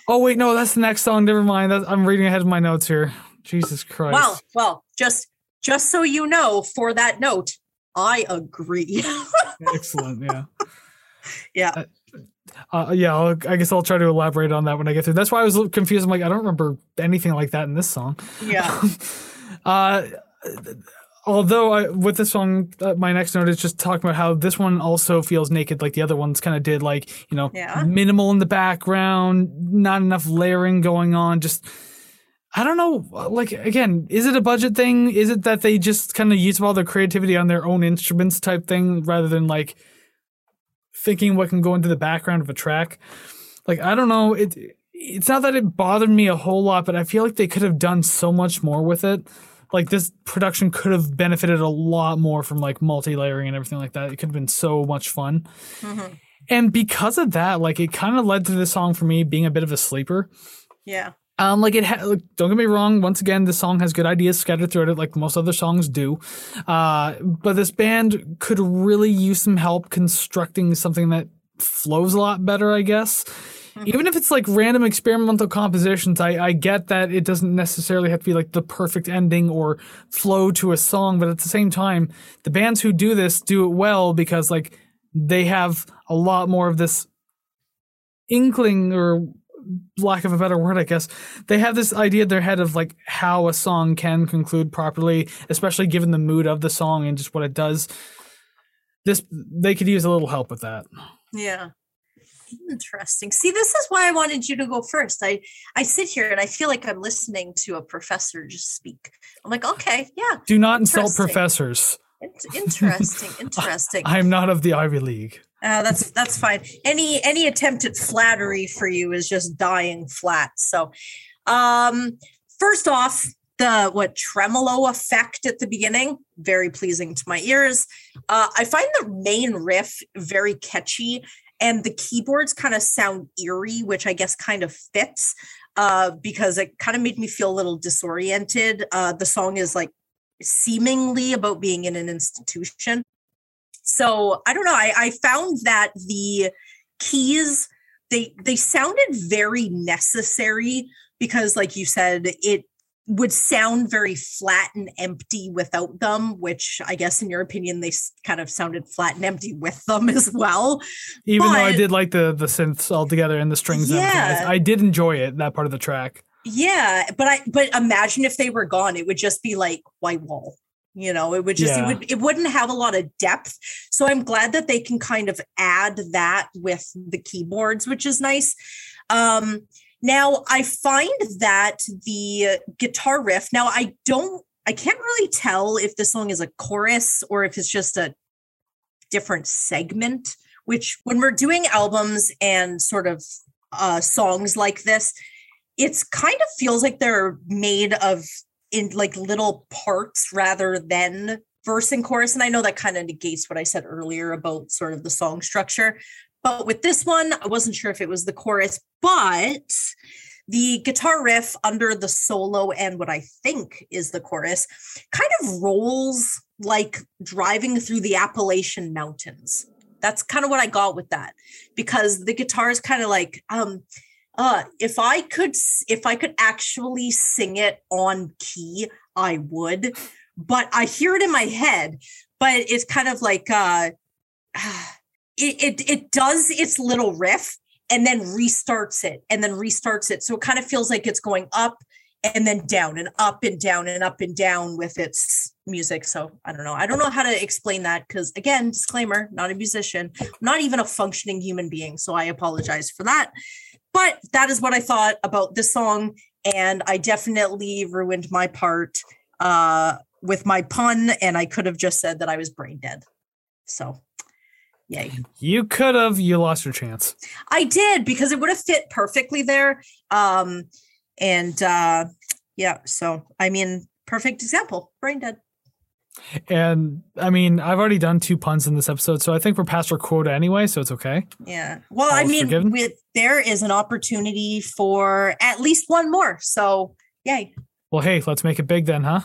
oh wait, no, that's the next song. Never mind. That's, I'm reading ahead of my notes here. Jesus Christ. Well, well, just just so you know, for that note, I agree. Excellent. Yeah. Yeah. Uh, uh, yeah, I'll, i guess I'll try to elaborate on that when I get through. That's why I was confused. I'm like, I don't remember anything like that in this song. Yeah. Uh, although I, with this song, uh, my next note is just talking about how this one also feels naked, like the other ones kind of did. Like you know, Yeah. minimal in the background, not enough layering going on. Just I don't know. Like again, is it a budget thing? Is it that they just kind of use all their creativity on their own instruments type thing rather than like thinking what can go into the background of a track? Like I don't know. It it's not that it bothered me a whole lot, but I feel like they could have done so much more with it. Like this production could have benefited a lot more from like multi-layering and everything like that. It could have been so much fun. Mhm. And because of that, like it kind of led to this song for me being a bit of a sleeper. Yeah. Um, like it, ha- like, don't get me wrong. Once again, the song has good ideas scattered throughout it, like most other songs do. Uh, but this band could really use some help constructing something that flows a lot better, I guess. Even if it's like random experimental compositions, I, I get that it doesn't necessarily have to be like the perfect ending or flow to a song, but at the same time, the bands who do this do it well because like they have a lot more of this inkling or lack of a better word, I guess, they have this idea in their head of like how a song can conclude properly, especially given the mood of the song and just what it does. This they could use a little help with that. Yeah. Interesting. See, this is why I wanted you to go first. I I sit here and I feel like I'm listening to a professor just speak. I'm like, okay, yeah, Do not insult professors. interesting, interesting. I am not of the Ivy League. Uh, that's that's fine. Any any attempt at flattery for you is just dying flat. So, um, first off, the what tremolo effect at the beginning very pleasing to my ears. Uh, I find the main riff very catchy, and the keyboards kind of sound eerie, which I guess kind of fits uh, because it kind of made me feel a little disoriented. Uh, the song is like seemingly about being in an institution so i don't know I, I found that the keys they they sounded very necessary because like you said it would sound very flat and empty without them which i guess in your opinion they kind of sounded flat and empty with them as well Even though I did like the the synths altogether and the strings Yeah. I, I did enjoy it, that part of the track. yeah but i but imagine if they were gone it would just be like white wall you know it would just Yeah. it would it wouldn't have a lot of depth so i'm glad that they can kind of add that with the keyboards which is nice um now i find that the guitar riff now i don't i can't really tell if the song is a chorus or if it's just a different segment which when we're doing albums and sort of uh songs like this it's kind of feels like they're made of in like little parts rather than verse and chorus and i know that kind of negates what i said earlier about sort of the song structure but with this one i wasn't sure if it was the chorus but the guitar riff under the solo and what i think is the chorus kind of rolls like driving through the appalachian mountains. That's kind of what i got with that because the guitar is kind of like um uh if i could if i could actually sing it on key i would but i hear it in my head but it's kind of like uh it it, it does its little riff and then restarts it and then restarts it. So it kind of feels like it's going up and then down and up and down and up and down with its music. So i don't know. I don't know how to explain that because again disclaimer not a musician not even a functioning human being. So i apologize for that. But that is what I thought about this song, and I definitely ruined my part uh, with my pun, and I could have just said that I was brain dead. So, yay! You could have, you lost your chance. I did because it would have fit perfectly there. Um, and uh, yeah, so I mean, perfect example, brain dead. And I mean, I've already done two puns in this episode, so I think we're past our quota anyway, so it's okay. Yeah. Well, I mean, with there is an opportunity for at least one more. So, yay! Well, hey, let's make it big then, huh?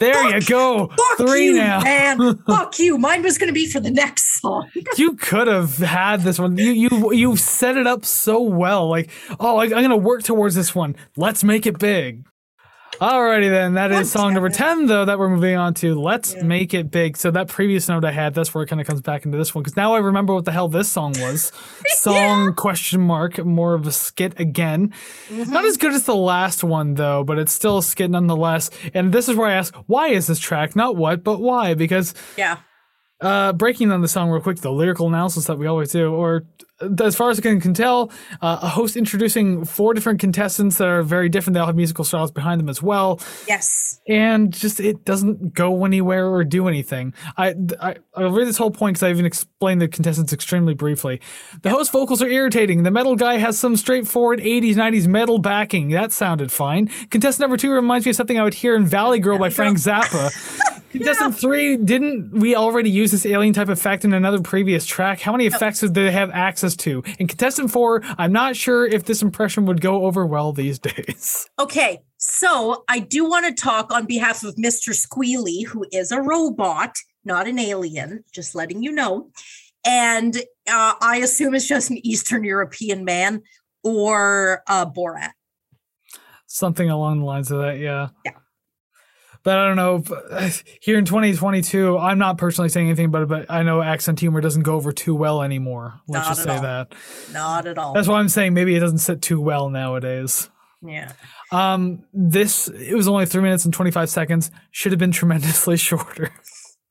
There you go. Fuck Three you, now. man. Fuck you. Mine was going to be for the next song. you could have had this one. You you you set it up so well. Like, oh, I, I'm gonna work towards this one. Let's make it big. Alrighty then, that is song number 10 though that we're moving on to. Let's Yeah. make it big. So that previous note I had, that's where it kind of comes back into this one because now I remember what the hell this song was. Song question mark, more of a skit again. Mm-hmm. Not as good as the last one though, but it's still a skit nonetheless. And this is where I ask, why is this track? Not what, but why? Because Yeah. uh, breaking on the song real quick, the lyrical analysis that we always do, or as far as I can, can tell, uh, a host introducing four different contestants that are very different. They all have musical styles behind them as well, Yes. and just it doesn't go anywhere or do anything. I, I I'll read this whole point because I even explained the contestants extremely briefly. The host vocals are irritating. The metal guy has some straightforward 80s 90s metal backing. That sounded fine. Contestant number two reminds me of something I would hear in Valley Girl by Frank Zappa. Contestant three, didn't we already use this alien type effect in another previous track? How many effects did they have access to? And contestant four, I'm not sure if this impression would go over well these days. Okay. So I do want to talk on behalf of Mr. Squealy, who is a robot, not an alien, just letting you know. And uh, I assume it's just an Eastern European man or uh, Borat. Something along the lines of that, yeah. Yeah. But I don't know. Here in 2022, I'm not personally saying anything about it, but I know accent humor doesn't go over too well anymore. Let's Not just say all. that. Not at all. That's why I'm saying maybe it doesn't sit too well nowadays. yeah. Um, this it was only three minutes and twenty five seconds. Should have been tremendously shorter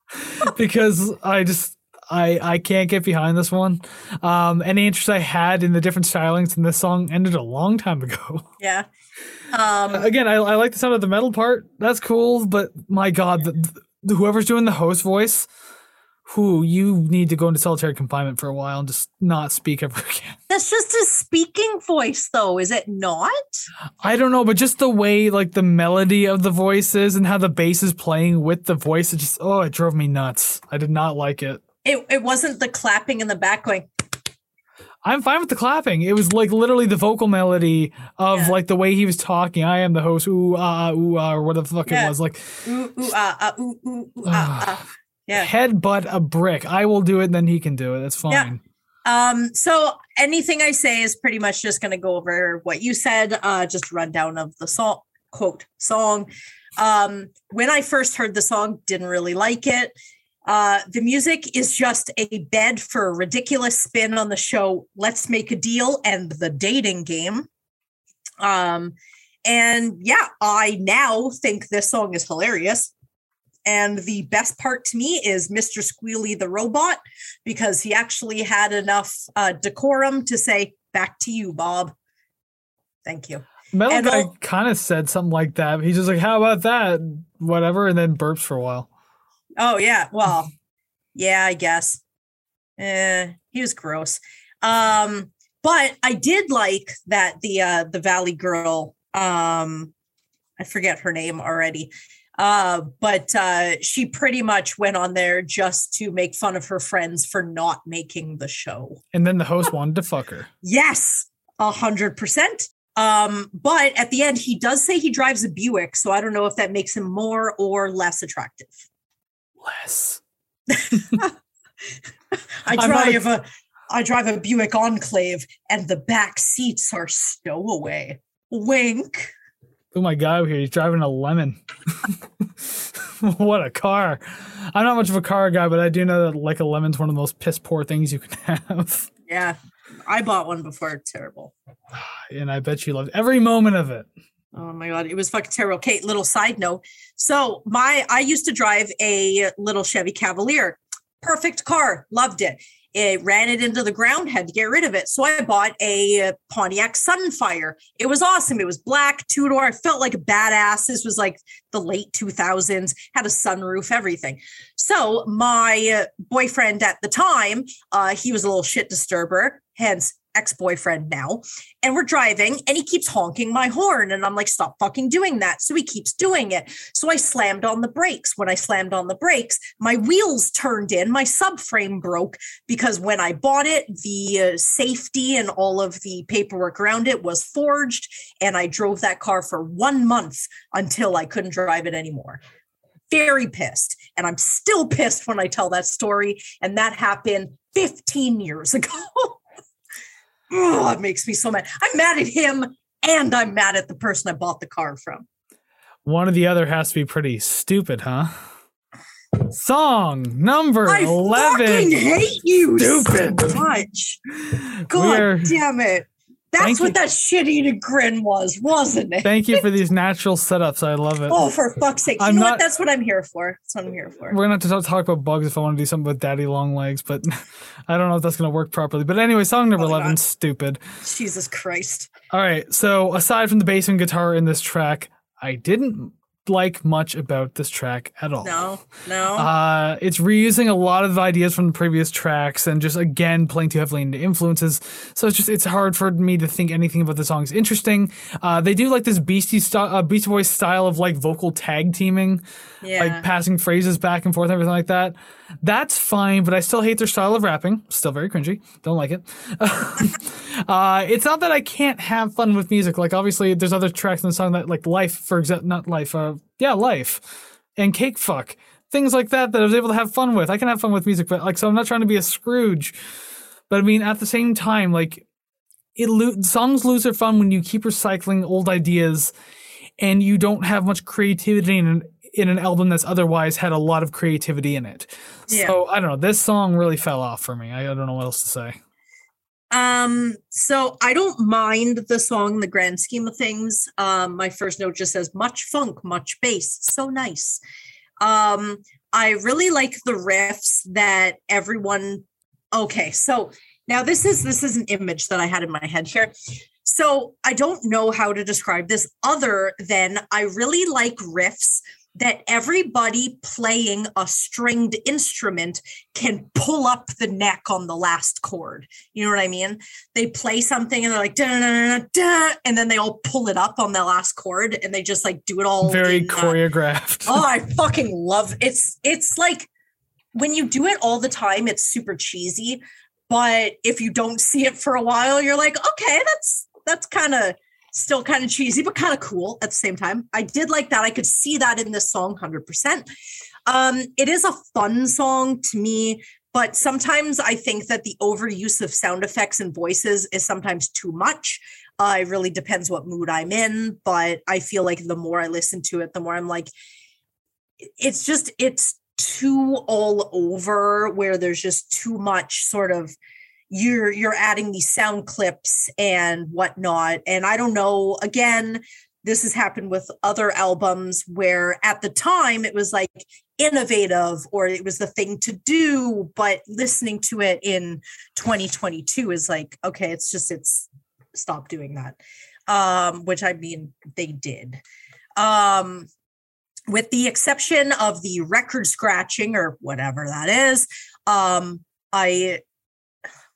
because I just I I can't get behind this one. Um, any interest I had in the different stylings in this song ended a long time ago. Yeah. Um, Again, I, I like the sound of the metal part. That's cool, but my God, the, the, whoever's doing the host voice, who you need to go into solitary confinement for a while and just not speak ever again. that's just a speaking voice, though, is it not? I don't know, but just the way like the melody of the voices and how the bass is playing with the voice, it just oh, it drove me nuts. I did not like it. It, it wasn't the clapping in the back going, I'm fine with the clapping. It was like literally the vocal melody of Yeah. like the way he was talking. I am the host, ooh ah ah, ooh ah, or whatever the fuck Yeah. it was. Like ooh, ooh, ah, ah, ooh, ooh, ah, ah. Yeah. headbutt a brick. I will do it, then he can do it. That's fine. Yeah. Um, so anything I say is pretty much just going to go over what you said, uh, just rundown of the song, quote, song. Um, when I first heard the song, didn't really like it. Uh, the music is just a bed for a ridiculous spin on the show Let's Make a Deal and the dating game. Um, and yeah, I now think this song is hilarious. And the best part to me is Mr. Squealy the robot because he actually had enough uh, decorum to say, Back to you, Bob. Thank you. Metal And guy kind of said something like that. He's just like, "How about that?" Whatever, and then burps for a while. Oh, yeah. Well, yeah, I guess. Eh, he was gross. Um, but I did like that the uh the Valley girl, um, I forget her name already. Uh, but uh she pretty much went on there just to make fun of her friends for not making the show. And then the host wanted to fuck her. Yes, a hundred percent. Um, but at the end, he does say he drives a Buick, so I don't know if that makes him more or less attractive. Less. I I'm not a- drive a, I drive a Buick Enclave, and the back seats are stowaway. Wink. Oh my god, here he's driving a lemon. what a car! I'm not much of a car guy, but I do know that like a lemon's one of the most piss poor things you can have, Yeah, I bought one before. Terrible. and I bet you loved every moment of it. Oh my god, it was fucking terrible. Kate, little side note. So my I used to drive a little Chevy Cavalier. Perfect car, loved it. It ran it into the ground, had to get rid of it. So I bought a Pontiac Sunfire. It was awesome. It was black, two door. I felt like a badass. This was like the late 2000s, had a sunroof, everything. So my boyfriend at the time, uh, he was a little shit disturber, hence ex-boyfriend now and we're driving and he keeps honking my horn and i'm like stop fucking doing that. So he keeps doing it. So i slammed on the brakes. When i slammed on the brakes my wheels turned in my subframe broke because when i bought it the uh, safety and all of the paperwork around it was forged and i drove that car for one month until i couldn't drive it anymore. Very pissed and i'm still pissed when i tell that story and that happened 15 years ago oh, it makes me so mad. I'm mad at him and I'm mad at the person I bought the car from. one or the other has to be pretty stupid, huh? Song number I 11. fucking hate you Stupid. so much. God are- damn it. That's Thank what you. that shit eating grin was, wasn't it? Thank you for these natural setups. I love it. Oh, for fuck's sake. You I'm know not- what? That's what I'm here for. That's what I'm here for. We're gonna have to talk- about bugs if I want to do something with daddy long legs, but I don't know if that's gonna work properly. But anyway, song number oh Probably 11, not. stupid. Jesus Christ. All right. So aside from the bass and guitar in this track, I didn't like much about this track at all. No, no. Uh, it's reusing a lot of ideas from the previous tracks and just again playing too heavily into influences. So it's just it's hard for me to think anything about the song is interesting. Uh, they do like this Beastie style, uh, Beastie Boys style of like vocal tag teaming, yeah. like passing phrases back and forth, and everything like that. That's fine, but I still hate their style of rapping. Still very cringy. Don't like it. uh, it's not that I can't have fun with music. Like obviously, there's other tracks in the song that like Life, for example, not Life. Uh, yeah, Life and Cake Fuck. Things like that that I was able to have fun with. I can have fun with music, but like, so I'm not trying to be a Scrooge. But I mean, at the same time, like, it lo- songs lose their fun when you keep recycling old ideas and you don't have much creativity in an, in an album that's otherwise had a lot of creativity in it. Yeah. So I don't know. This song really fell off for me. I, I don't know what else to say. Um, so I don't mind the song in the grand scheme of things. Um, my first note just says much funk, much bass, so nice. Um, I really like the riffs that everyone okay, so now this is this is an image that I had in my head here. So I don't know how to describe this other than I really like riffs that everybody playing a stringed instrument can pull up the neck on the last chord. You know what I mean? They play something and they're like da da da and then they all pull it up on the last chord and they just like do it all Very in, uh, choreographed. oh, I fucking love it's it's like when you do it all the time, it's super cheesy. But if you don't see it for a while, you're like, okay, that's that's kind of still kind of cheesy, but kind of cool at the same time. I did like that. I could see that in this song 100%. Um, it is a fun song to me, but sometimes I think that the overuse of sound effects and voices is sometimes too much. Uh, it really depends what mood I'm in, but I feel like the more I listen to it, the more I'm like, it's just, it's too all over where there's just too much sort of you're you're adding these sound clips and whatnot. And i don't know again this has happened with other albums where at the time it was like innovative or it was the thing to do but listening to it in 2022 is like okay it's just it's stop doing that um which i mean they did. Um with the exception of the record scratching or whatever that is um i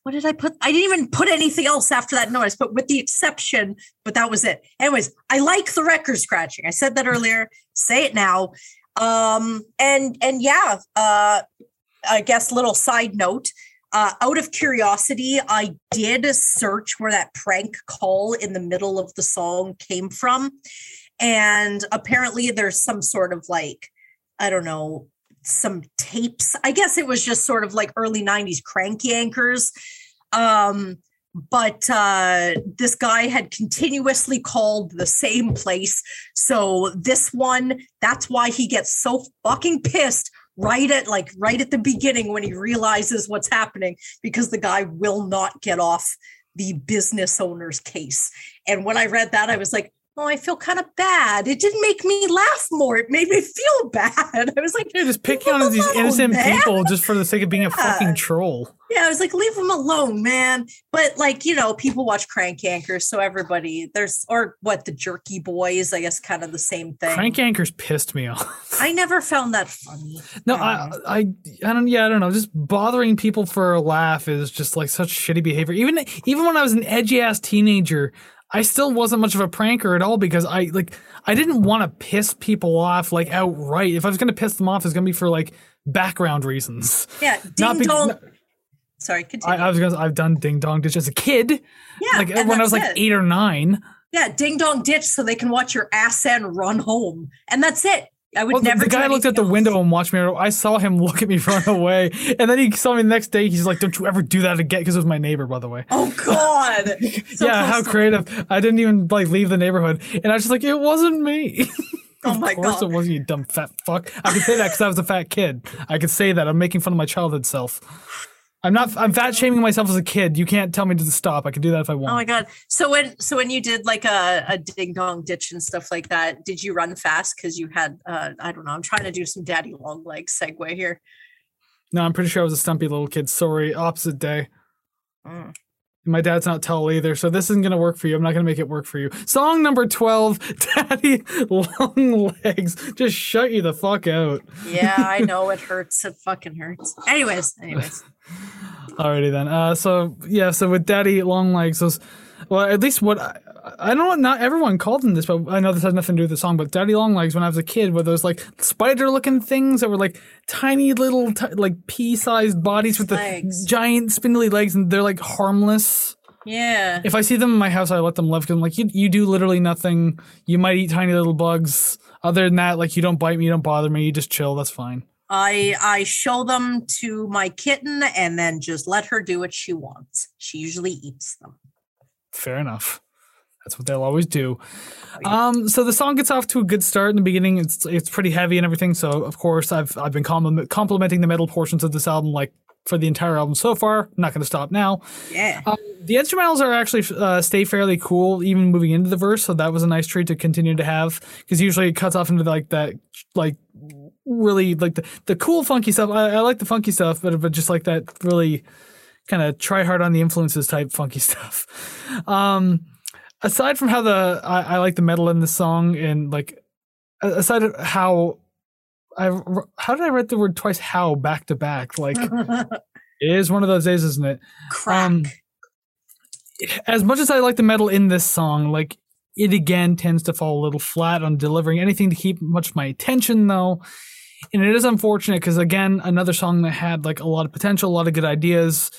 what did I put? I didn't even put anything else after that notice, but with the exception, but that was it. Anyways, I like the record scratching. I said that earlier. Say it now. Um, and and yeah, uh, I guess little side note. Uh, out of curiosity, I did search where that prank call in the middle of the song came from. And apparently there's some sort of like, I don't know, some tapes. I guess it was just sort of like early 90s crank yankers. Um, but uh, this guy had continuously called the same place. So this one, that's why he gets so fucking pissed right at like right at the beginning when he realizes what's happening because the guy will not get off the business owner's case. And when I read that, I was like, oh, I feel kind of bad. It didn't make me laugh more. It made me feel bad. I was like, You're just picking on these innocent man. people just for the sake of being a fucking troll. yeah, I was like, leave them alone, man. But like, you know, people watch Crank Yankers, so everybody there's or what the jerky boys, I guess, kind of the same thing. Crank Yankers pissed me off. I never found that funny. No, I, I, I don't. Yeah, I don't know. Just bothering people for a laugh is just like such shitty behavior. Even, even when I was an edgy ass teenager, I still wasn't much of a pranker at all because I like I didn't want to piss people off like outright. If I was gonna piss them off, it's gonna be for like background reasons. Yeah, Not ding be- dong. no- Sorry, continue. I, I was gonna. I've done ding dong ditch as a kid, yeah, like when I was like it. eight or nine. Yeah, ding dong ditch so they can watch your ass and run home, and that's it. I would Well, the- never. the guy looked at the else. window and watched me. I saw him look at me run away, and then he saw me the next day. He's like, "Don't you ever do that again?" Because it was my neighbor, by the way. Oh God! So yeah, how creative! I didn't even like leave the neighborhood, and I was just like, "It wasn't me." Oh my god! of course God. it wasn't, you dumb fat fuck. I can say that because I was a fat kid. I could say that. I'm making fun of my childhood self. I'm not. I'm fat shaming myself as a kid. You can't tell me to stop. I can do that if I want. Oh my god! So when so when you did like a, a ding dong ditch and stuff like that, did you run fast because you had uh, I don't know? I'm trying to do some daddy long leg segue here. No, I'm pretty sure I was a stumpy little kid. Sorry, opposite day. Mm. My dad's not tall either, so this isn't gonna work for you. I'm not gonna make it work for you. Song number twelve, Daddy Long Legs. Just shut you the fuck out. Yeah, I know it hurts. It fucking hurts. Anyways, anyways. Alrighty then. Uh, so yeah, so with Daddy Long Legs, those, well, at least what I, I don't know. Not everyone called them this, but I know this has nothing to do with the song. But Daddy Long Legs, when I was a kid, were those like spider-looking things that were like tiny little, t- like pea-sized bodies with the Legs. giant spindly legs, and they're like harmless. Yeah. If I see them in my house, I let them live because I'm like, you, you do literally nothing. You might eat tiny little bugs. Other than that, like you don't bite me, you don't bother me, you just chill. That's fine. I I show them to my kitten and then just let her do what she wants. She usually eats them. Fair enough. That's what they'll always do. Um, so the song gets off to a good start in the beginning. It's it's pretty heavy and everything. So of course I've I've been compliment, complimenting the metal portions of this album like for the entire album so far. I'm not going to stop now. Yeah. Um, the instrumentals are actually uh, stay fairly cool even moving into the verse. So that was a nice treat to continue to have because usually it cuts off into like that like really like the, the cool funky stuff. I, I like the funky stuff, but but just like that really kind of try hard on the influences type funky stuff. Um, aside from how the I, I like the metal in the song and like aside of how I how did I write the word twice how back to back like it is one of those days isn't it Crack. um, as much as I like the metal in this song, like it again tends to fall a little flat on delivering anything to keep much of my attention, though. And it is unfortunate because again, another song that had like a lot of potential, a lot of good ideas,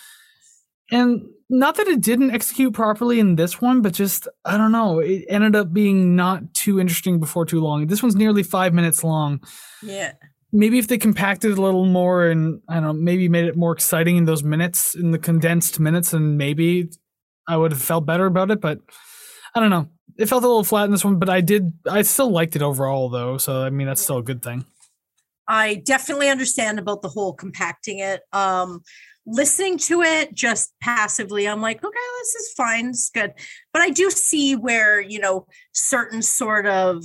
and not that it didn't execute properly in this one, but just I don't know, it ended up being not too interesting before too long. This one's nearly five minutes long yeah. maybe if they compacted it a little more and I don't know, maybe made it more exciting in those minutes, in the condensed minutes, and maybe I would have felt better about it. But I don't know. It felt a little flat in this one, but I did. I still liked it overall, though. So I mean, that's still a good thing. I definitely understand about the whole compacting it. Um, listening to it just passively, I'm like, okay, this is fine, it's good. But I do see where you know certain sort of,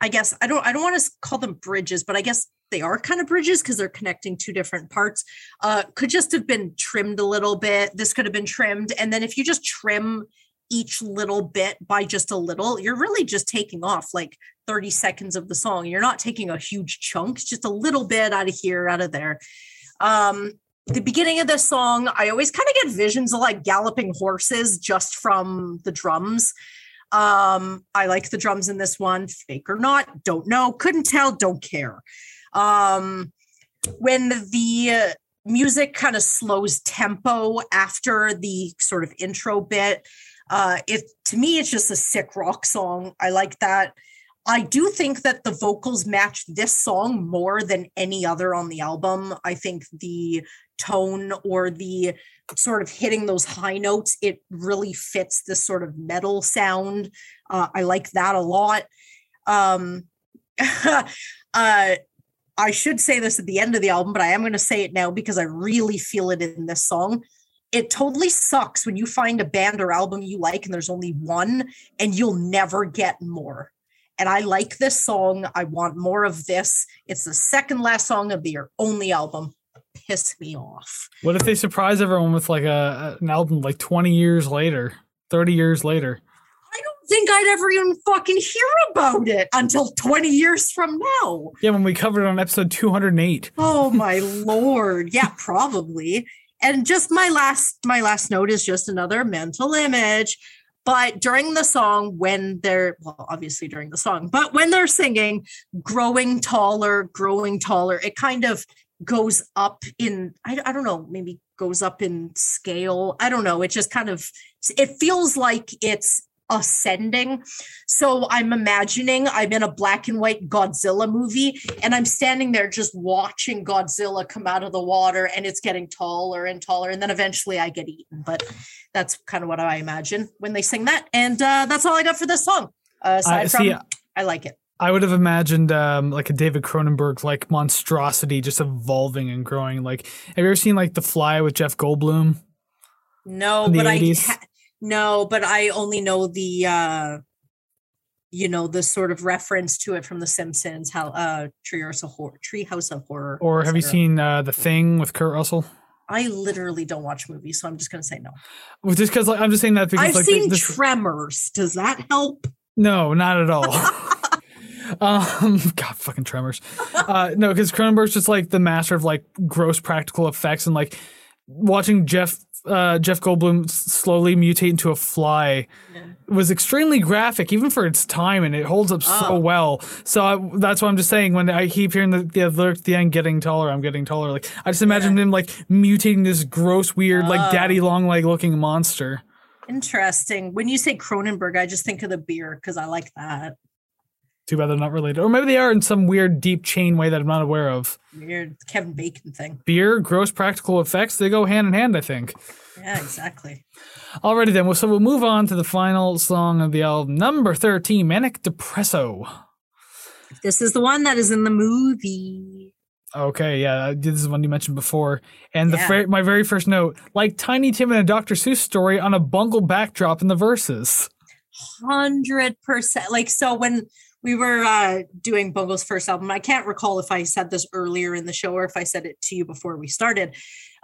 I guess I don't I don't want to call them bridges, but I guess they are kind of bridges because they're connecting two different parts. Uh, could just have been trimmed a little bit. This could have been trimmed, and then if you just trim each little bit by just a little, you're really just taking off like 30 seconds of the song. You're not taking a huge chunk, just a little bit out of here, out of there. Um, the beginning of this song, I always kind of get visions of like galloping horses just from the drums. Um, I like the drums in this one, fake or not, don't know, couldn't tell, don't care. Um, when the uh, music kind of slows tempo after the sort of intro bit, uh, it to me it's just a sick rock song. I like that. I do think that the vocals match this song more than any other on the album. I think the tone or the sort of hitting those high notes, it really fits this sort of metal sound. Uh, I like that a lot. Um, uh, I should say this at the end of the album, but I am going to say it now because I really feel it in this song. It totally sucks when you find a band or album you like and there's only one and you'll never get more. And I like this song. I want more of this. It's the second last song of the only album. Piss me off. What if they surprise everyone with like a an album like 20 years later, 30 years later? I don't think I'd ever even fucking hear about it until 20 years from now. Yeah, when we covered it on episode 208. Oh my lord. Yeah, probably. And just my last my last note is just another mental image. But during the song, when they're well, obviously during the song, but when they're singing, growing taller, growing taller, it kind of goes up in, I, I don't know, maybe goes up in scale. I don't know. It just kind of it feels like it's ascending. So I'm imagining I'm in a black and white Godzilla movie and I'm standing there just watching Godzilla come out of the water and it's getting taller and taller. And then eventually I get eaten. But that's kind of what I imagine when they sing that. And uh, that's all I got for this song. Uh, aside I from. I like it. I would have imagined um, like a David Cronenberg like monstrosity just evolving and growing. Like, have you ever seen like The Fly with Jeff Goldblum? No, but 80s? I ha- no, but I only know the uh you know the sort of reference to it from The Simpsons, how uh Treehouse of Horror, Treehouse of Horror. Or have you seen uh, The Thing with Kurt Russell? I literally don't watch movies, so I'm just gonna say no. Well, just because like, I'm just saying that because I've like, seen Tremors. Does that help? No, not at all. um, God, fucking Tremors. Uh, no, because Cronenberg's just like the master of like gross practical effects and like watching Jeff uh, Jeff Goldblum slowly mutate into a fly yeah. was extremely graphic, even for its time, and it holds up oh. so well. So I, that's what I'm just saying. When I keep hearing the the lyric at the end, "Getting taller," I'm getting taller. Like I just imagine yeah. him like mutating this gross, weird, like daddy long leg looking monster. Interesting. When you say Cronenberg, I just think of the beer because I like that. Too bad they're not related. Or maybe they are in some weird deep chain way that I'm not aware of. Weird Kevin Bacon thing. Beer, gross practical effects, they go hand in hand, I think. Yeah, exactly. Alrighty then. Well, so we'll move on to the final song of the album, number 13, Manic Depresso. This is the one that is in the movie. Okay, yeah, this is one you mentioned before. And the yeah. my very first note, like Tiny Tim and a Dr. Seuss story on a bungle backdrop in the verses. Hundred percent. Like so, when we were uh, doing Bungle's first album. I can't recall if I said this earlier in the show or if I said it to you before we started.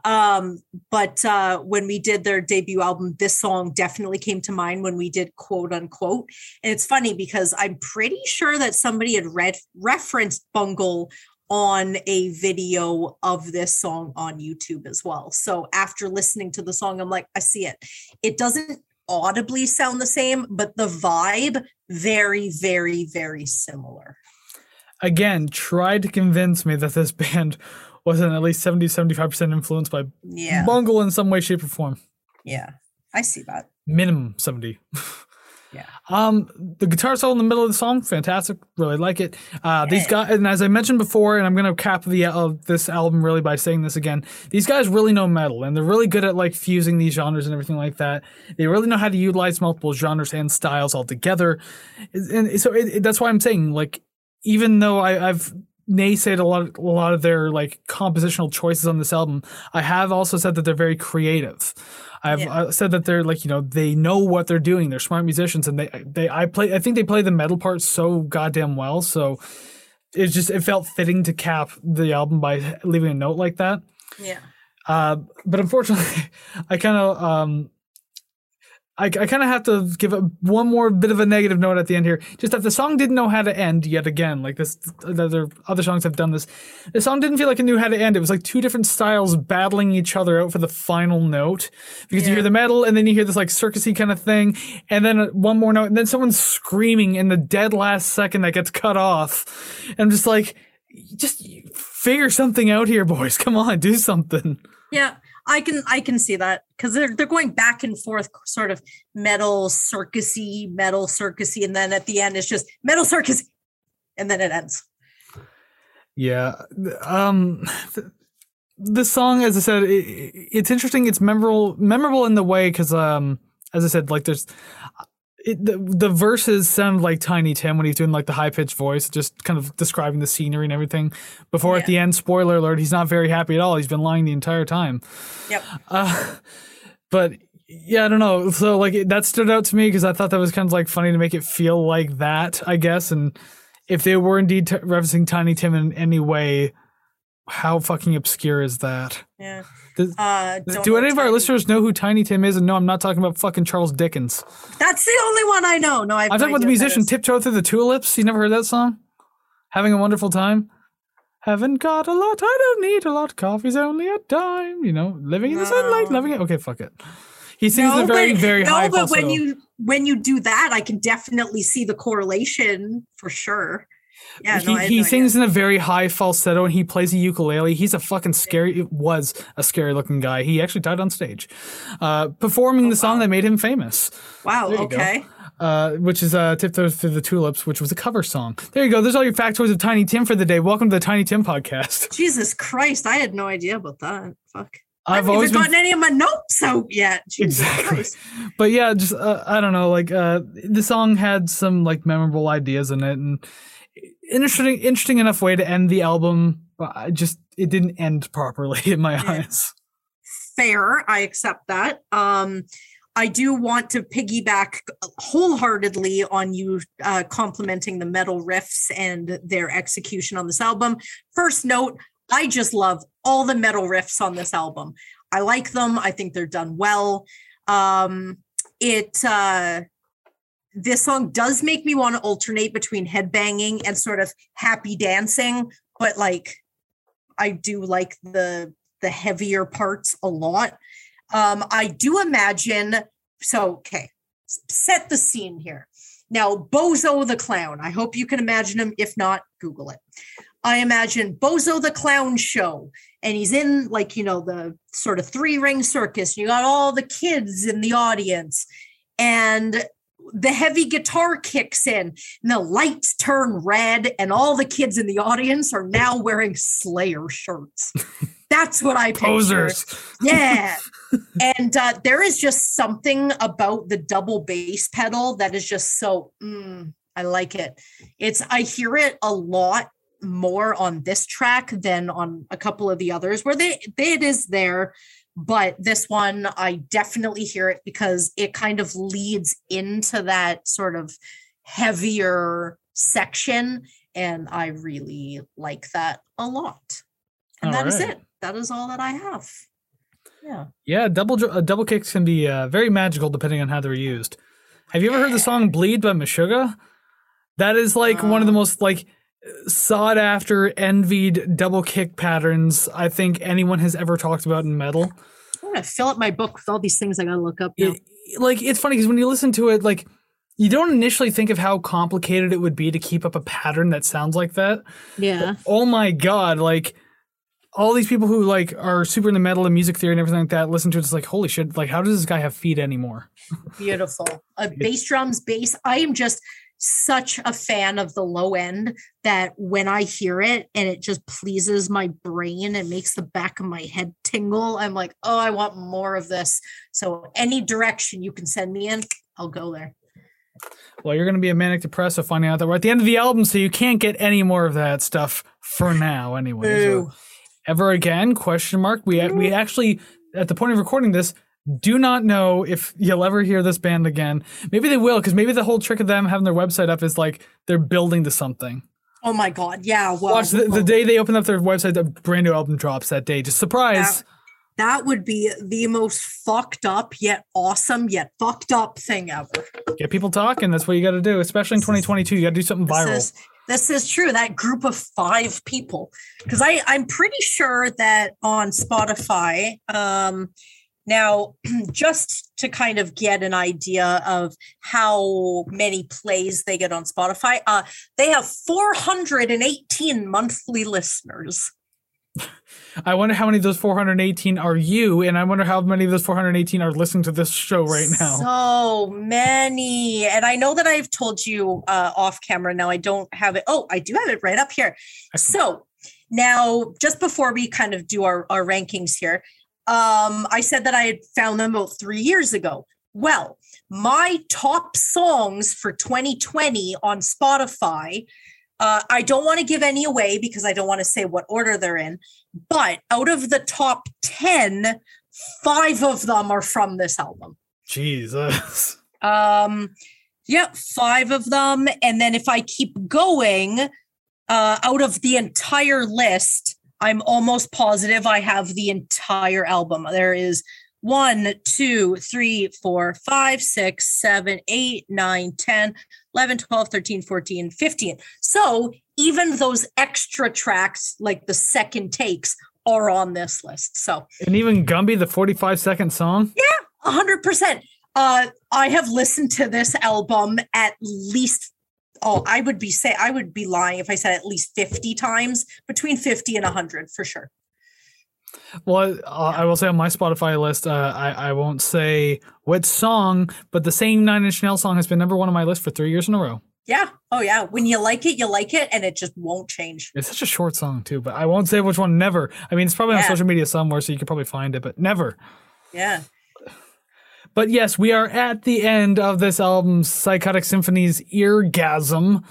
Um, but uh, when we did their debut album, this song definitely came to mind when we did quote unquote. And it's funny because I'm pretty sure that somebody had read referenced Bungle on a video of this song on YouTube as well. So after listening to the song, I'm like, I see it. It doesn't audibly sound the same, but the vibe very, very, very similar. Again, try to convince me that this band wasn't at least 70, 75% influenced by yeah. Bungle in some way, shape, or form. Yeah, I see that. Minimum 70. Yeah. Um, the guitar solo in the middle of the song, fantastic. Really like it. Uh, these guys, and as I mentioned before, and I'm gonna cap the uh, this album really by saying this again. These guys really know metal, and they're really good at like fusing these genres and everything like that. They really know how to utilize multiple genres and styles all together, and so it, it, that's why I'm saying like, even though I, I've naysayed a lot, a lot of their like compositional choices on this album, I have also said that they're very creative. I've yeah. said that they're like you know they know what they're doing. They're smart musicians, and they they I play. I think they play the metal part so goddamn well. So it just it felt fitting to cap the album by leaving a note like that. Yeah. Uh, but unfortunately, I kind of um, I, I kind of have to give a, one more bit of a negative note at the end here. Just that the song didn't know how to end yet again. Like this, other other songs have done this. The song didn't feel like it knew how to end. It was like two different styles battling each other out for the final note. Because yeah. you hear the metal, and then you hear this like circusy kind of thing, and then uh, one more note, and then someone's screaming in the dead last second that gets cut off. And I'm just like, just figure something out here, boys. Come on, do something. Yeah. I can I can see that because they're they're going back and forth, sort of metal circusy, metal circusy, and then at the end it's just metal circus, and then it ends. Yeah, um, the song, as I said, it, it's interesting. It's memorable, memorable in the way because, um, as I said, like there's it, the, the verses sound like Tiny Tim when he's doing like the high pitched voice, just kind of describing the scenery and everything. Before yeah. at the end, spoiler alert, he's not very happy at all. He's been lying the entire time. Yep. Uh, but yeah, I don't know. So like that stood out to me because I thought that was kind of like funny to make it feel like that, I guess. And if they were indeed t- referencing Tiny Tim in any way, how fucking obscure is that? Yeah. Does, uh, do any of our listeners know who Tiny Tim is? And no, I'm not talking about fucking Charles Dickens. That's the only one I know. No, I've I'm talking about the musician Tiptoe Through the Tulips. You never heard that song? Having a wonderful time. Haven't got a lot, I don't need a lot. Coffee's only a dime. You know, living in the sunlight, loving it. Okay, fuck it. He sings no, a very, but, very no, high. No, but when you when you do that, I can definitely see the correlation for sure. Yeah, he, no, he no sings idea. in a very high falsetto and he plays a ukulele. He's a fucking scary. It was a scary looking guy. He actually died on stage, uh, performing oh, the song wow. that made him famous. Wow. Okay. Uh, which is uh, Tiptoe Through the Tulips, which was a cover song. There you go. There's all your factoids of Tiny Tim for the day. Welcome to the Tiny Tim podcast. Jesus Christ, I had no idea about that. Fuck. I've I haven't gotten any of my notes out yet. Jesus exactly. Christ. But yeah, just uh, I don't know. Like uh, the song had some like memorable ideas in it, and interesting interesting enough way to end the album, but I just it didn't end properly in my Yeah. eyes. fair. I accept that. Um, I do want to piggyback wholeheartedly on you uh, complimenting the metal riffs and their execution on this album. First note, I just love all the metal riffs on this album. I like them. I think they're done well. Um, it uh, this song does make me want to alternate between headbanging and sort of happy dancing, but like I do like the the heavier parts a lot. Um, I do imagine. So, okay, set the scene here. Now, Bozo the Clown. I hope you can imagine him. If not, Google it. I imagine Bozo the Clown show, and he's in like you know the sort of three ring circus. You got all the kids in the audience, and the heavy guitar kicks in, and the lights turn red, and all the kids in the audience are now wearing Slayer shirts. That's what I picture. Posers. Yeah. and uh, there is just something about the double bass pedal that is just so, mm, I like it. It's, I hear it a lot more on this track than on a couple of the others where they, they it is there. But this one, I definitely hear it because it kind of leads into that sort of heavier section. And I really like that a lot. And All that is right. it. That is all that I have. Yeah. Yeah, double uh, double kicks can be uh, very magical depending on how they're used. Have you ever heard the song "Bleed" by Meshuggah? That is like one of the Um. most like sought after, envied double kick patterns I think anyone has ever talked about in metal. I'm gonna fill up my book with all these things I gotta look up. It, like it's funny because when you listen to it, like you don't initially think of how complicated it would be to keep up a pattern that sounds like that. yeah. oh my god like all these people who like are super into metal and music theory and everything like that listen to it it's like holy shit like how does this guy have feet anymore Beautiful. Uh, bass drums, bass. I am just such a fan of the low end that when I hear it and it just pleases my brain and makes the back of my head tingle, I'm like, oh, I want more of this. So any direction you can send me in, I'll go there. well you're going to be a manic depressive finding out that we're at the end of the album so you can't get any more of that stuff for now anyway. Ever again question mark. We we actually at the point of recording this do not know if you'll ever hear this band again maybe they will because maybe the whole trick of them having their website up is like they're building to something Oh my god. Yeah. Well, watch the, the day they open up their website the brand new album drops that day just surprise that would be the most fucked up yet awesome yet fucked up thing ever. Get people talking. That's what you got to do, especially in 2022. You got to do something This viral. is this is true. That group of five people, because I I'm pretty sure that on Spotify. Um, now, just to kind of get an idea of how many plays they get on Spotify, uh, they have 418 monthly listeners. I wonder how many of those 418 are you, and I wonder how many of those 418 are listening to this show right now. So many. And I know that I've told you uh, off camera. Now I don't have it. Oh, I do have it right up here. So now, just before we kind of do our, our rankings here, um, I said that I had found them about three years ago. Well, my top songs for 2020 on Spotify. Uh, I don't want to give any away because I don't want to say what order they're in. But out of the top 10, five of them are from this album. Jesus. Um, yeah, five of them. And then if I keep going, uh, out of the entire list, I'm almost positive I have the entire album. There is one, two, three, four, five, six, seven, eight, nine, 10, 11, 12, 13, 14, 15. So even those extra tracks, like the second takes, are on this list. So And even Gumby, the 45 second song. Yeah, a hundred percent. Uh, I have listened to this album at least. Oh, I would be say I would be lying if I said at least fifty times, between fifty and hundred for sure. Well, uh, I will say on my Spotify list, uh, I, I won't say what song, but the same Nine Inch Nails song has been number one on my list for three years in a row. Yeah. Oh yeah. When you like it, you like it, and it just won't change. It's such a short song, too, but I won't say which one, never. I mean, it's probably on social media somewhere, so you could probably find it, but never. Yeah. But yes, we are at the end of this album, Psychotic Symphony's Eargasm.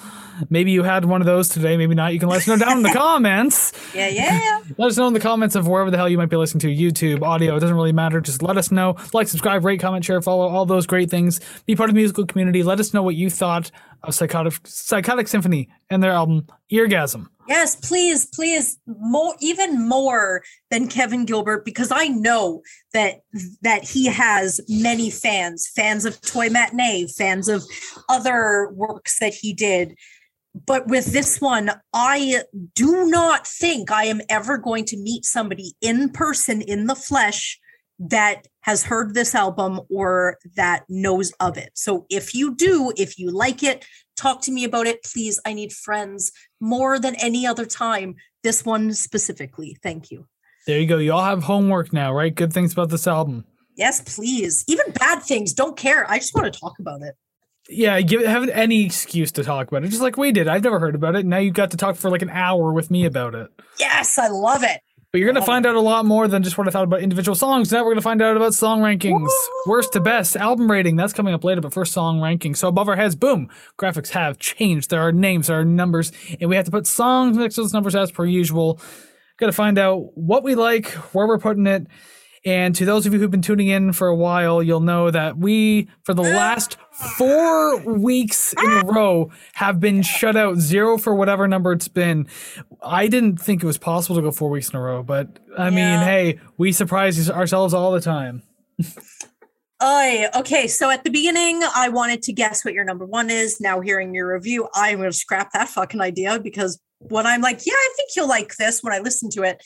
Maybe you had one of those today, maybe not. You can let us know down in the comments. Yeah, yeah. Let us know in the comments of wherever the hell you might be listening to YouTube, audio. It doesn't really matter. Just let us know. Like, subscribe, rate, comment, share, follow, all those great things. Be part of the musical community. Let us know what you thought of Psychotic, Psychotic Symphony and their album Eargasm. Yes, please, please, more, even more than Kevin Gilbert, because I know that that he has many fans, fans of Toy Matinee, fans of other works that he did. But with this one, I do not think I am ever going to meet somebody in person, in the flesh, that has heard this album or that knows of it. So if you do, if you like it, talk to me about it, please. I need friends more than any other time. This one specifically. Thank you. There you go. You all have homework now, right? Good things about this album. Yes, please. Even bad things. Don't care. I just want to talk about it. Yeah, give have any excuse to talk about it, just like we did. I've never heard about it. Now you've got to talk for like an hour with me about it. Yes, I love it. But you're gonna find out a lot more than just what I thought about individual songs. Now we're gonna find out about song rankings, Woo! worst to best, album rating. That's coming up later. But first, song ranking. So above our heads, boom, graphics have changed. There are names, there are numbers, and we have to put songs next to those numbers as per usual. Got to find out what we like, where we're putting it. And to those of you who've been tuning in for a while, you'll know that we, for the last four weeks in a row, have been shut out zero for whatever number it's been. I didn't think it was possible to go four weeks in a row, but I mean, yeah. hey, we surprise ourselves all the time. Oh, okay. So at the beginning, I wanted to guess what your number one is. Now, hearing your review, I'm going to scrap that fucking idea because when I'm like, yeah, I think you'll like this, when I listen to it,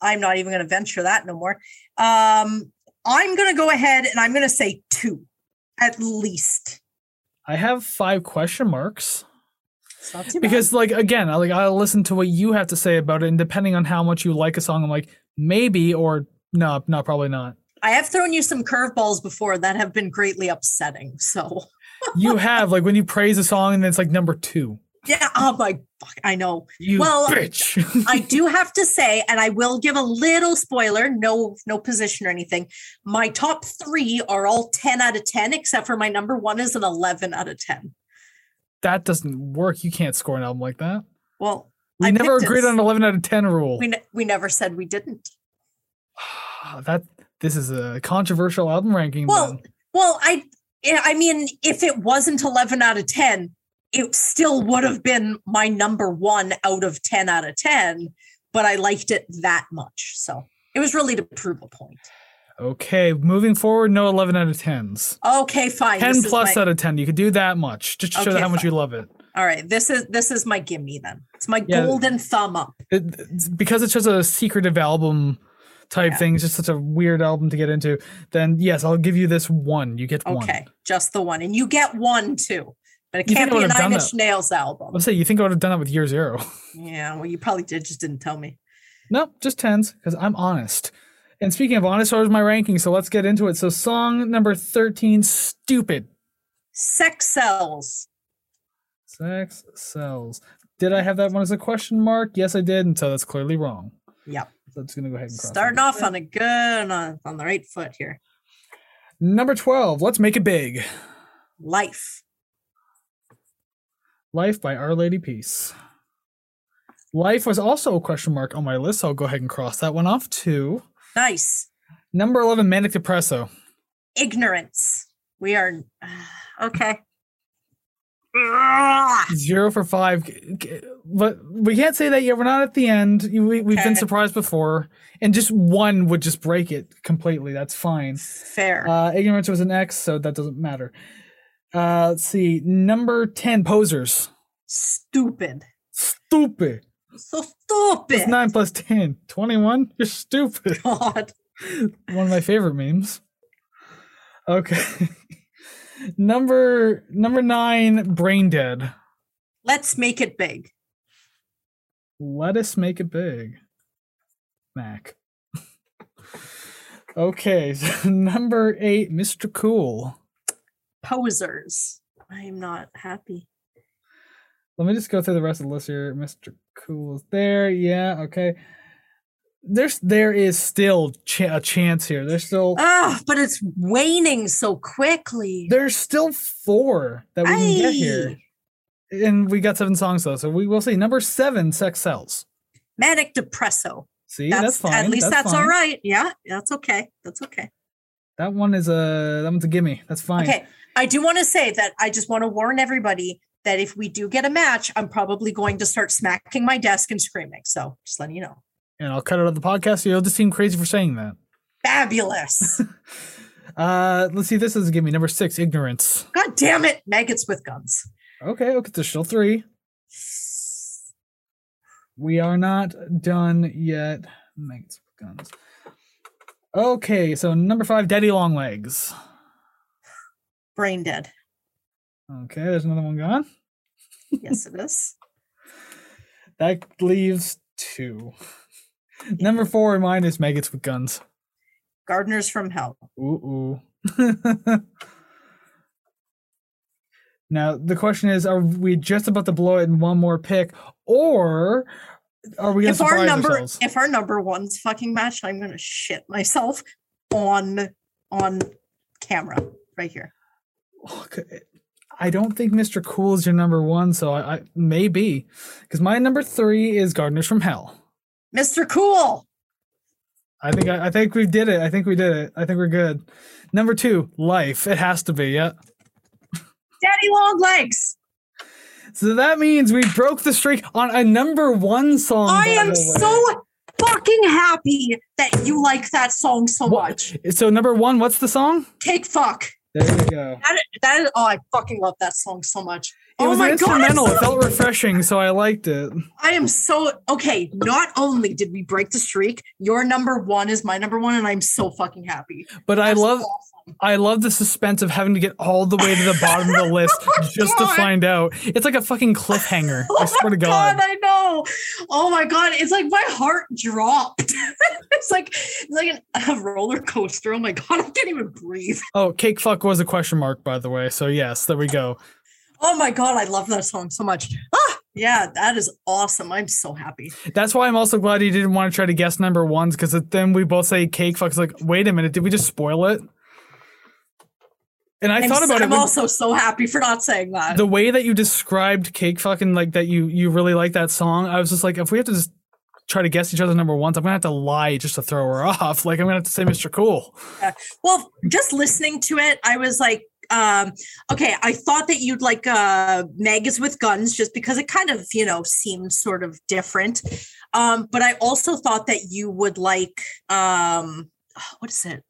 I'm not even going to venture that no more. Um, I'm going to go ahead and I'm going to say two at least. I have five question marks. Because like again, I like I'll listen to what you have to say about it, and depending on how much you like a song, I'm like maybe or no, no, probably not. I have thrown you some curveballs before that have been greatly upsetting. So you have like when you praise a song and it's like number two. Yeah. Oh my fuck. I know. You well, bitch. I do have to say, and I will give a little spoiler, no, no position or anything. My top three are all 10 out of 10, except for my number one is an 11 out of 10. That doesn't work. You can't score an album like that. Well, we I never agreed on an 11 out of 10 rule. We, ne- we never said we didn't. that this is a controversial album ranking. Well, then. well, I I mean, if it wasn't 11 out of 10, it still would have been my number one out of 10 out of 10, but I liked it that much. So it was really to prove a point. Okay, moving forward, no 11 out of 10s. Okay, fine. 10 this plus my... out of 10. You could do that much just to show okay, how much you love it. All right, this is this is my gimme then. It's my yeah, golden thumb up. It, it's because it's just a secretive album type yeah. thing, it's just such a weird album to get into. Then yes, I'll give you this one. You get okay, one. Okay, just the one, and you get one too. But it can't be a Nine Inch Nails album. I'll say you think I would have done that with Year Zero. Yeah, well, you probably did, just didn't tell me. No, just tens because I'm honest. And speaking of honest, so is my ranking. So let's get into it. So song number thirteen, "Stupid." Sex sells. Sex sells. Did I have that one as a question mark? Yes, I did, and so that's clearly wrong. Yep. So it's gonna go ahead and cross starting off on a good on, on the right foot here. Number twelve. Let's make it big. Life. Life by Our Lady Peace. Life was also a question mark on my list, so I'll go ahead and cross that one off too. Nice. Number 11, Manic Depresso. Ignorance. We are okay. Zero for five. But we can't say that yet. We're not at the end. We, we've okay. been surprised before. And just one would just break it completely. That's fine. Fair. Uh, ignorance was an X, so that doesn't matter. Uh, let's see. Number 10, Posers. Stupid. Stupid. So stupid. It's 9 plus 10. 21? You're stupid. God. One of my favorite memes. Okay. number number 9, Brain Dead. Let's make it big. Let us make it big. Mac. okay, so number 8, Mr. Cool posers. I'm not happy. Let me just go through the rest of the list here. Mr. Cool is there. Yeah, okay. There's there is still ch- a chance here. There's still ah, but it's waning so quickly. There's still four that we Aye. can get here. and we got seven songs though, so we will see. Number seven, Sex Sells. Manic Depresso. See, that's, That's, fine. at least that's, all fine. right. Yeah, that's okay. That's okay. That one is a that one's a gimme. That's fine. Okay. I do want to say that I just want to warn everybody that if we do get a match, I'm probably going to start smacking my desk and screaming. So just letting you know. And I'll cut it out of the podcast. So you'll just seem crazy for saying that. Fabulous. Uh, let's see. This is a gimme. Number six, Ignorance. God damn it. Maggots with guns. Okay, okay, there's still three. We are not done yet. Maggots with guns. Okay, so number five, Daddy Long Legs. Brain dead. Okay, there's another one gone. Yes, it is. That leaves two. Number four in mine is Maggots with Guns. Gardeners from Hell. Ooh, ooh. now the question is: Are we just about to blow it in one more pick, or are we going to If our number ourselves? if our number one's fucking match, I'm gonna shit myself on on camera right here. I don't think Mr. Cool is your number one, so I, I maybe because my number three is Gardeners from Hell. Mr. Cool. I think I, I think we did it. I think we did it. I think we're good. Number two, Life. It has to be. Yeah. Daddy long legs. So that means we broke the streak on a number one song. I am so fucking happy that you like that song so What- much. So number one, what's the song? Take fuck. There we go. That is, that is oh, I fucking love that song so much. It oh was my an god, instrumental. so- It felt refreshing, so I liked it. I am so okay. Not only did we break the streak, your number one is my number one, and I'm so fucking happy. But I love awesome. I love the suspense of having to get all the way to the bottom of the list just to find out. It's like a fucking cliffhanger. I swear to Oh my God. I know. Oh my god, it's like my heart dropped. it's like it's like an, a roller coaster. Oh my god, I can't even breathe. Oh, cake fuck was a question mark, by the way. So yes, there we go. Oh my god, I love that song so much. Ah, yeah, that is awesome. I'm so happy. That's why I'm also glad you didn't want to try to guess number ones because then we both say cake fuck's like, wait a minute, did we just spoil it? And I I'm, thought about it. I'm when- also so happy for not saying that. the way that you described cake fucking like that you you really like that song i was just like if we have to just try to guess each other's number ones i'm gonna have to lie just to throw her off like i'm gonna have to say mr cool well, just listening to it, I was like, um, okay, I thought that you'd like uh Meg is with guns just because it kind of, you know, seemed sort of different. Um, but I also thought that you would like um what is it?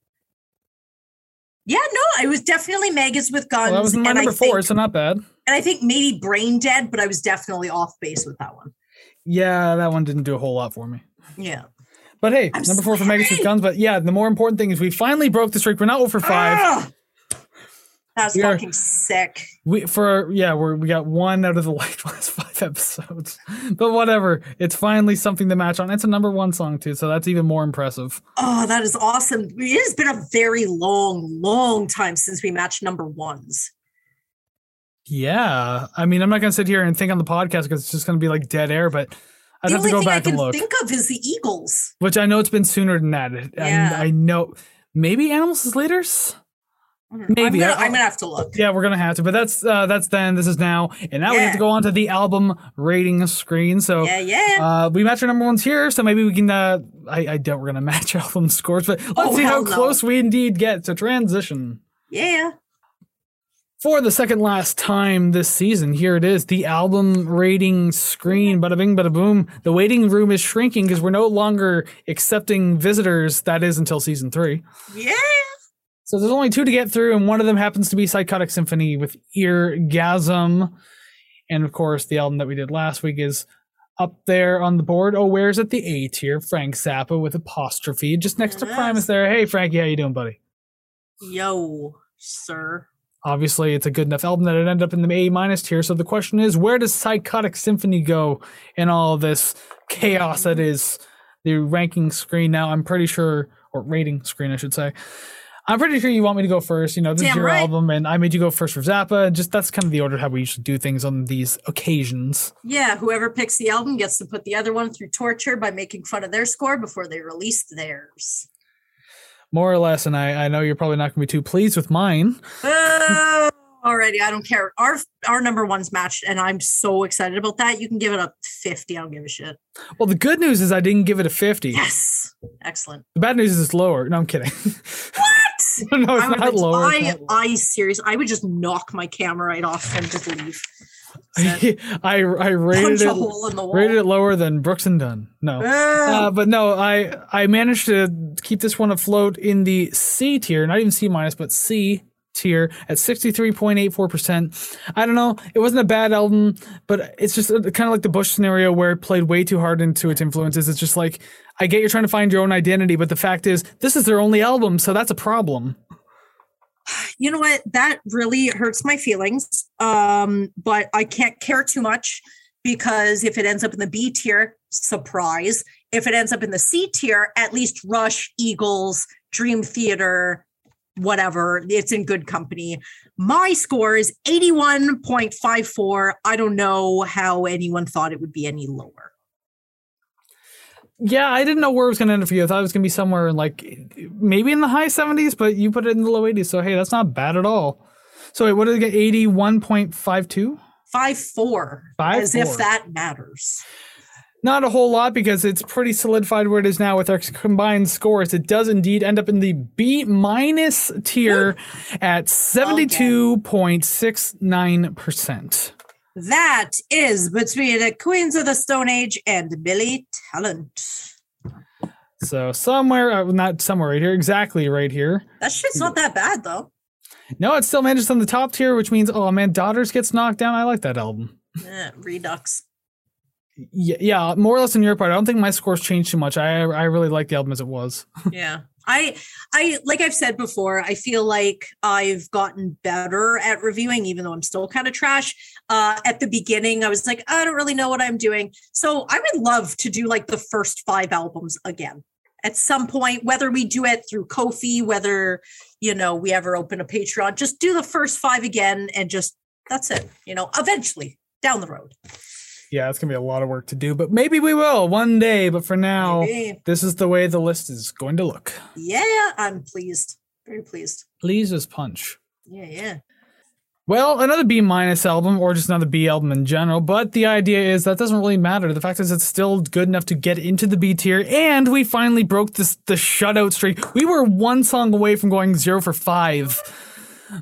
Yeah, no, it was definitely Megas with guns. well, that was my number four so not bad and I think maybe brain dead, but I was definitely off base with that one. yeah that one didn't do a whole lot for me Yeah. but hey I'm number so four for megas with guns but yeah the more important thing is we finally broke the streak we're not over five Ah! That's We are- fucking sick. we for yeah we're we got one out of the like last five episodes but whatever it's finally something to match on it's a number one song too so that's even more impressive Oh, that is awesome. It has been a very long, long time since we matched number ones. Yeah, I mean, I'm not gonna sit here and think on the podcast because it's just gonna be like dead air. But I'd the have to only go thing I back can and look. think of is the Eagles. Which I know it's been sooner than that. Yeah. I know maybe Animals as I'm Maybe. gonna, I- I'm gonna have to look. Yeah, we're gonna have to. But that's uh, that's then. This is now, and now we have to go on to the album rating screen. So. Yeah, yeah. Uh, we match our number ones here, so maybe we can. Uh, I, I doubt we're gonna match album scores, but let's Oh, see how no. close we indeed get. to transition. yeah. For the second last time this season, here it is the album rating screen. Bada bing, bada boom. The waiting room is shrinking because we're no longer accepting visitors. That is until season three. Yeah. So there's only two to get through, and one of them happens to be Psychotic Symphony with Eargasm. And of course, the album that we did last week is up there on the board. Oh, where's at the A tier? Frank Zappa with apostrophe just next to Primus there. Hey, Frankie, how you doing, buddy? Yo, sir. Obviously, it's a good enough album that it ended up in the A minus tier. So the question is, where does Psychotic Symphony go in all this chaos that mm-hmm. is the ranking screen now? I'm pretty sure, or rating screen, I should say. I'm pretty sure you want me to go first. You know, this is your right. album, and I made you go first for Zappa. Just that's kind of the order how we usually do things on these occasions. Yeah, whoever picks the album gets to put the other one through torture by making fun of their score before they release theirs. More or less, and I, I know you're probably not going to be too pleased with mine. Oh, Alrighty, I don't care. Our our number one's matched, and I'm so excited about that. You can give it a 50. I don't give a shit. Well, the good news is I didn't give it a 50. Yes. Excellent. The bad news is it's lower. No, I'm kidding. No, it's I, would, not lower. I. I serious. I would just knock my camera right off and just leave. I, I rated it hole in the wall. rated it lower than Brooks and Dunn. No. Ah. Uh, but no, I I managed to keep this one afloat in the C tier, not even C minus, but C tier at 63.84%. I don't know, it wasn't a bad album, but it's just kind of like the Bush scenario where it played way too hard into its influences. It's just like I get you're trying to find your own identity, but the fact is this is their only album, so that's a problem. you know what? That really hurts my feelings um but i can't care too much because if it ends up in the b tier surprise. If it ends up in the c tier at least rush eagles dream theater whatever it's in good company. My score is 81.54 i don't know how anyone thought it would be any lower Yeah, I didn't know where it was going to end up for you. I thought it was going to be somewhere in like maybe in the high 70s, but you put it in the low 80s. So, hey, that's not bad at all. So, wait, what did it get? 81.52? 5-4 Five as four. if that matters Not a whole lot because it's pretty solidified where it is now with our combined scores. It does indeed end up in the B minus tier at 72.69%. That is between the Queens of the Stone Age and Billy Talent. So, somewhere, uh, not somewhere right here, exactly right here. That shit's not that bad though. No, it still manages on the top tier, which means, oh man, Daughters gets knocked down. I like that album. Eh, Redux. Yeah, yeah, more or less in your part. I don't think my scores changed too much. I I really like the album as it was. Yeah. I I like I've said before, I feel like I've gotten better at reviewing, even though I'm still kind of trash. Uh at the beginning, I was like, I don't really know what I'm doing. So I would love to do like the first five albums again at some point, whether we do it through Ko-fi, whether you know we ever open a Patreon, just do the first five again and just that's it, you know, eventually down the road. Yeah, it's gonna be a lot of work to do, but maybe we will one day. But for now, Maybe. this is the way the list is going to look. Yeah, I'm pleased. Very pleased. Please as punch. Yeah, yeah. Well, another B minus album, or just another B album in general, but the idea is that doesn't really matter. The fact is it's still good enough to get into the B tier, and we finally broke this the shutout streak. We were one song away from going zero for five.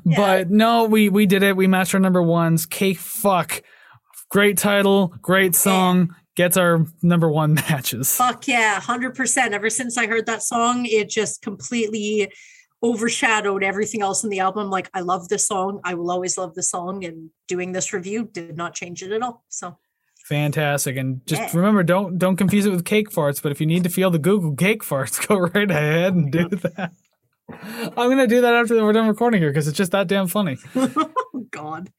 But no, we we did it. We matched our number ones. Cake fuck. Great title, great song, gets our number one matches. Fuck yeah, 100%. Ever since I heard that song, it just completely overshadowed everything else in the album. Like, I love this song. I will always love this song. And doing this review did not change it at all. So, Fantastic. And just Yeah. remember, don't don't confuse it with cake farts. But if you need to feel the Google cake farts, go right ahead and do that. I'm gonna do that after we're done recording here because it's just that damn funny. oh God.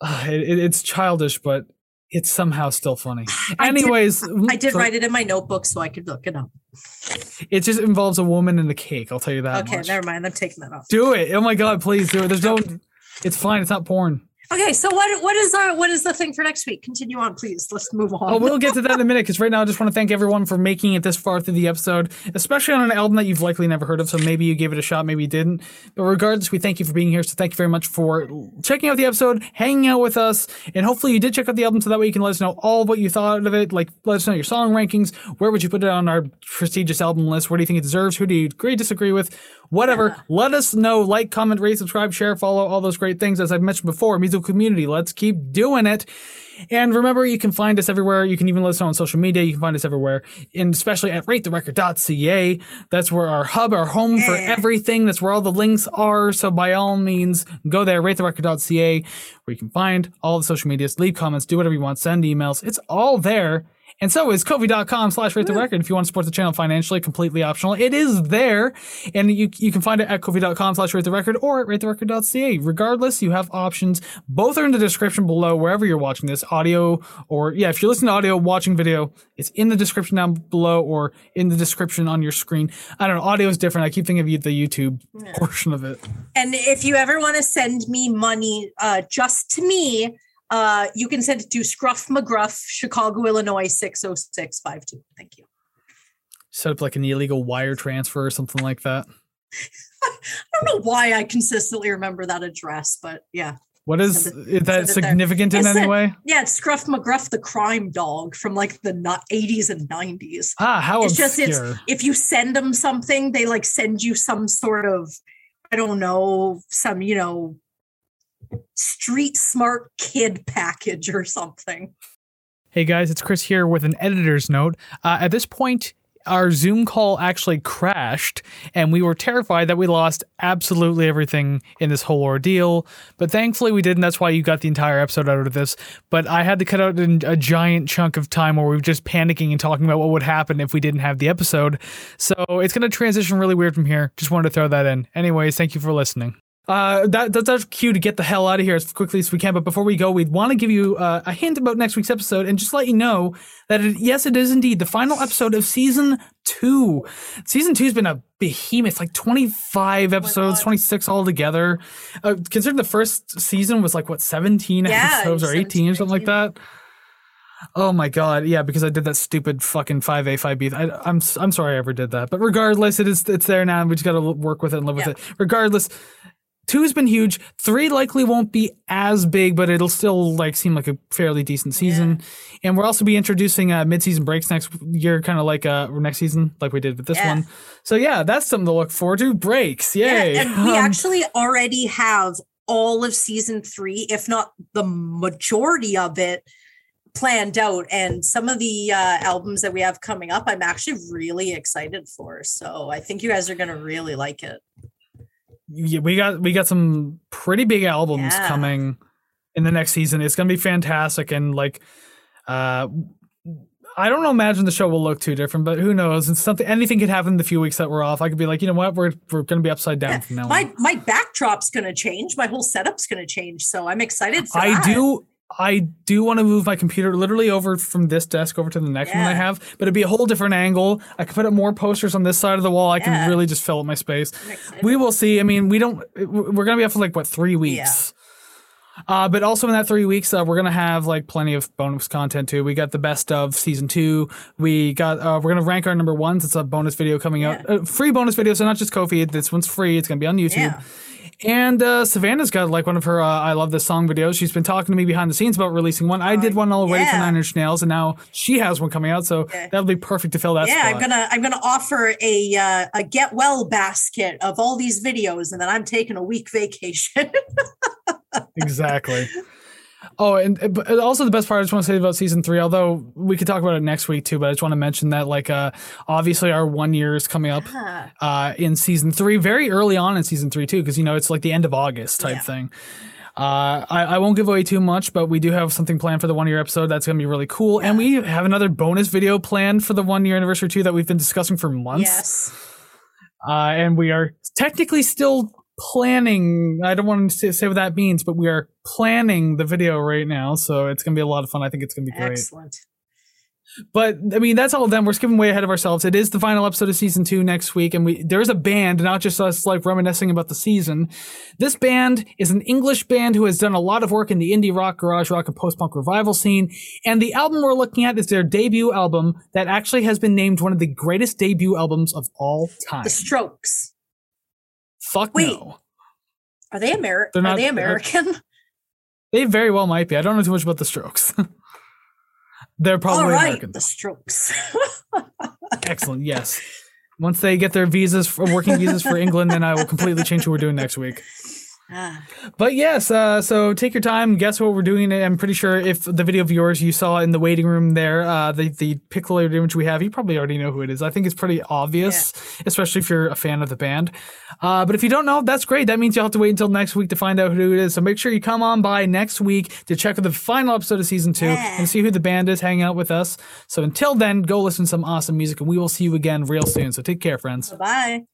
Uh, it, it- it's childish, but it's somehow still funny. I did- Anyways, I did so write it in my notebook so I could look it up. It just involves a woman and a cake. I'll tell you that Okay, much. never mind. I'm taking that off. Do it. Oh my god, please do it. There's no. It's fine. It's not porn. Okay, so what what is our what is the thing for next week? Continue on, please. Let's move on. Oh, we'll get to that in a minute because right now I just want to thank everyone for making it this far through the episode, especially on an album that you've likely never heard of. So maybe you gave it a shot, maybe you didn't. But regardless, we thank you for being here. So thank you very much for checking out the episode, hanging out with us, and hopefully you did check out the album so that way you can let us know all what you thought of it. Like, let us know your song rankings. Where would you put it on our prestigious album list? Where do you think it deserves? Who do you agree, disagree with? Whatever. Let us know. Like, comment, rate, subscribe, share, follow, all those great things. As I've mentioned before, musical community. Let's keep doing it. And remember, you can find us everywhere. You can even listen on social media. You can find us everywhere, and especially at ratetherecord.ca. That's where our hub, our home for everything. That's where all the links are. So by all means, go there, ratetherecord.ca, where you can find all the social medias, leave comments, do whatever you want, send emails. It's all there. And so is Ko-fi.com slash rate the record. If you want to support the channel financially, completely optional. It is there. And you, you can find it at Ko-fi.com slash rate the record or at ratetherecord.ca. Regardless, you have options. Both are in the description below, wherever you're watching this audio or yeah, if you're listening to audio, watching video, it's in the description down below or in the description on your screen. I don't know. Audio is different. I keep thinking of the YouTube portion of it. And if you ever want to send me money uh, just to me, uh, you can send it to Scruff McGruff, Chicago, Illinois, 60652. Thank you. Set up like an illegal wire transfer or something like that. I don't know why I consistently remember that address, but yeah. What is, Send is that it significant in any way? Yeah, it's Scruff McGruff the crime dog from like the 80s and 90s. Ah, how It's just it's obscure. if you send them something, they like send you some sort of I don't know, some, you know, street smart kid package or something. Hey guys, it's Chris here with an editor's note. Uh, at this point, our Zoom call actually crashed, and we were terrified that we lost absolutely everything in this whole ordeal. But thankfully, we didn't. That's why you got the entire episode out of this. But I had to cut out a giant chunk of time where we were just panicking and talking about what would happen if we didn't have the episode. So it's going to transition really weird from here. Just wanted to throw that in. Anyways, thank you for listening. Uh, that, that's our cue to get the hell out of here as quickly as we can. But before we go, we'd want to give you uh, a hint about next week's episode and just let you know that it, yes, it is indeed the final episode of season two. Season two's been a behemoth, like 25 episodes, God. 26 altogether. Uh, considering the first season was like, what, 17 Yeah, episodes or 18 or something like that? Oh my god, yeah, because I did that stupid fucking 5A 5B. I, I'm s- I'm sorry I ever did that. But regardless, it is it's there now. and We just got to work with it and live Yeah. with it. Regardless, Two's been huge. Three likely won't be as big, but it'll still like seem like a fairly decent season. And we'll also be introducing uh, mid-season breaks next year, kind of like uh next season, like we did with this Yeah. one. So yeah, that's something to look forward to. Breaks, yay! Yeah, and we Um, actually already have all of season three, if not the majority of it, planned out. And some of the uh, albums that we have coming up, I'm actually really excited for. So I think you guys are going to really like it. Yeah, we got we got some pretty big albums Yeah. coming in the next season. It's gonna be fantastic, and like, uh, I don't imagine the show will look too different, but who knows? It's something. Anything could happen in the few weeks that we're off. I could be like, you know what, we're we're gonna be upside down Yeah, from now on. My my backdrop's going to change. My whole setup's going to change. So I'm excited for I that. do. I do want to move my computer literally over from this desk over to the next one I have, but it'd be a whole different angle. I could put up more posters on this side of the wall. I can really just fill up my space. We will see. I mean, we don't. We're gonna be up for like what three weeks. Yeah. Uh, but also in that three weeks, uh, we're gonna have like plenty of bonus content too. We got the best of season two. We got. Uh, we're gonna rank our number ones. It's a bonus video coming out. Yeah. Uh, free bonus video, so not just Ko-fi. This one's free. It's gonna be on YouTube. Yeah. And uh, Savannah's got like one of her uh, I love this song videos. She's been talking to me behind the scenes about releasing one. I did one already for. Nine Inch Nails, and now she has one coming out. So Okay. that'll be perfect to fill that yeah, spot. I'm gonna I'm gonna offer a uh, a get well basket of all these videos, and then I'm taking a week vacation. exactly. Oh, and uh, but also the best part I just want to say about season three, although we could talk about it next week too, but I just want to mention that like uh obviously our one year is coming up uh in season three, very early on in season three too, because you know it's like the end of August type Yeah. thing. Uh, I, I won't give away too much, but we do have something planned for the one year episode. That's going to be really cool. And we have another bonus video planned for the one year anniversary too that we've been discussing for months. yes. Uh, and we are technically still planning. I don't want to say, what that means, but we are planning the video right now. So it's going to be a lot of fun. I think it's going to be great. Excellent. But I mean, that's all of them. We're skipping way ahead of ourselves. It is the final episode of season two next week, and we there's a band, not just us like reminiscing about the season. This band is an English band who has done a lot of work in the indie rock, garage rock, and post punk revival scene. And the album we're looking at is their debut album that actually has been named one of the greatest debut albums of all time. The Strokes. Fuck Wait. no. Are they American? They're not- they American? They very well might be. I don't know too much about the Strokes. They're probably All right, American. the Strokes. Excellent. Yes. Once they get their visas for working visas for England, then I will completely change what we're doing next week. Ah, But yes, uh, so take your time, guess what we're doing. I'm pretty sure if the video viewers you saw in the waiting room there, uh, the the pixelated image we have, you probably already know who it is. I think it's pretty obvious, especially if you're a fan of the band. Uh, but if you don't know, that's great. That means you'll have to wait until next week to find out who it is. So make sure you come on by next week to check out the final episode of season two Yeah. and see who the band is, hang out with us. So until then, go listen to some awesome music, and we will see you again real soon. So take care, friends. bye.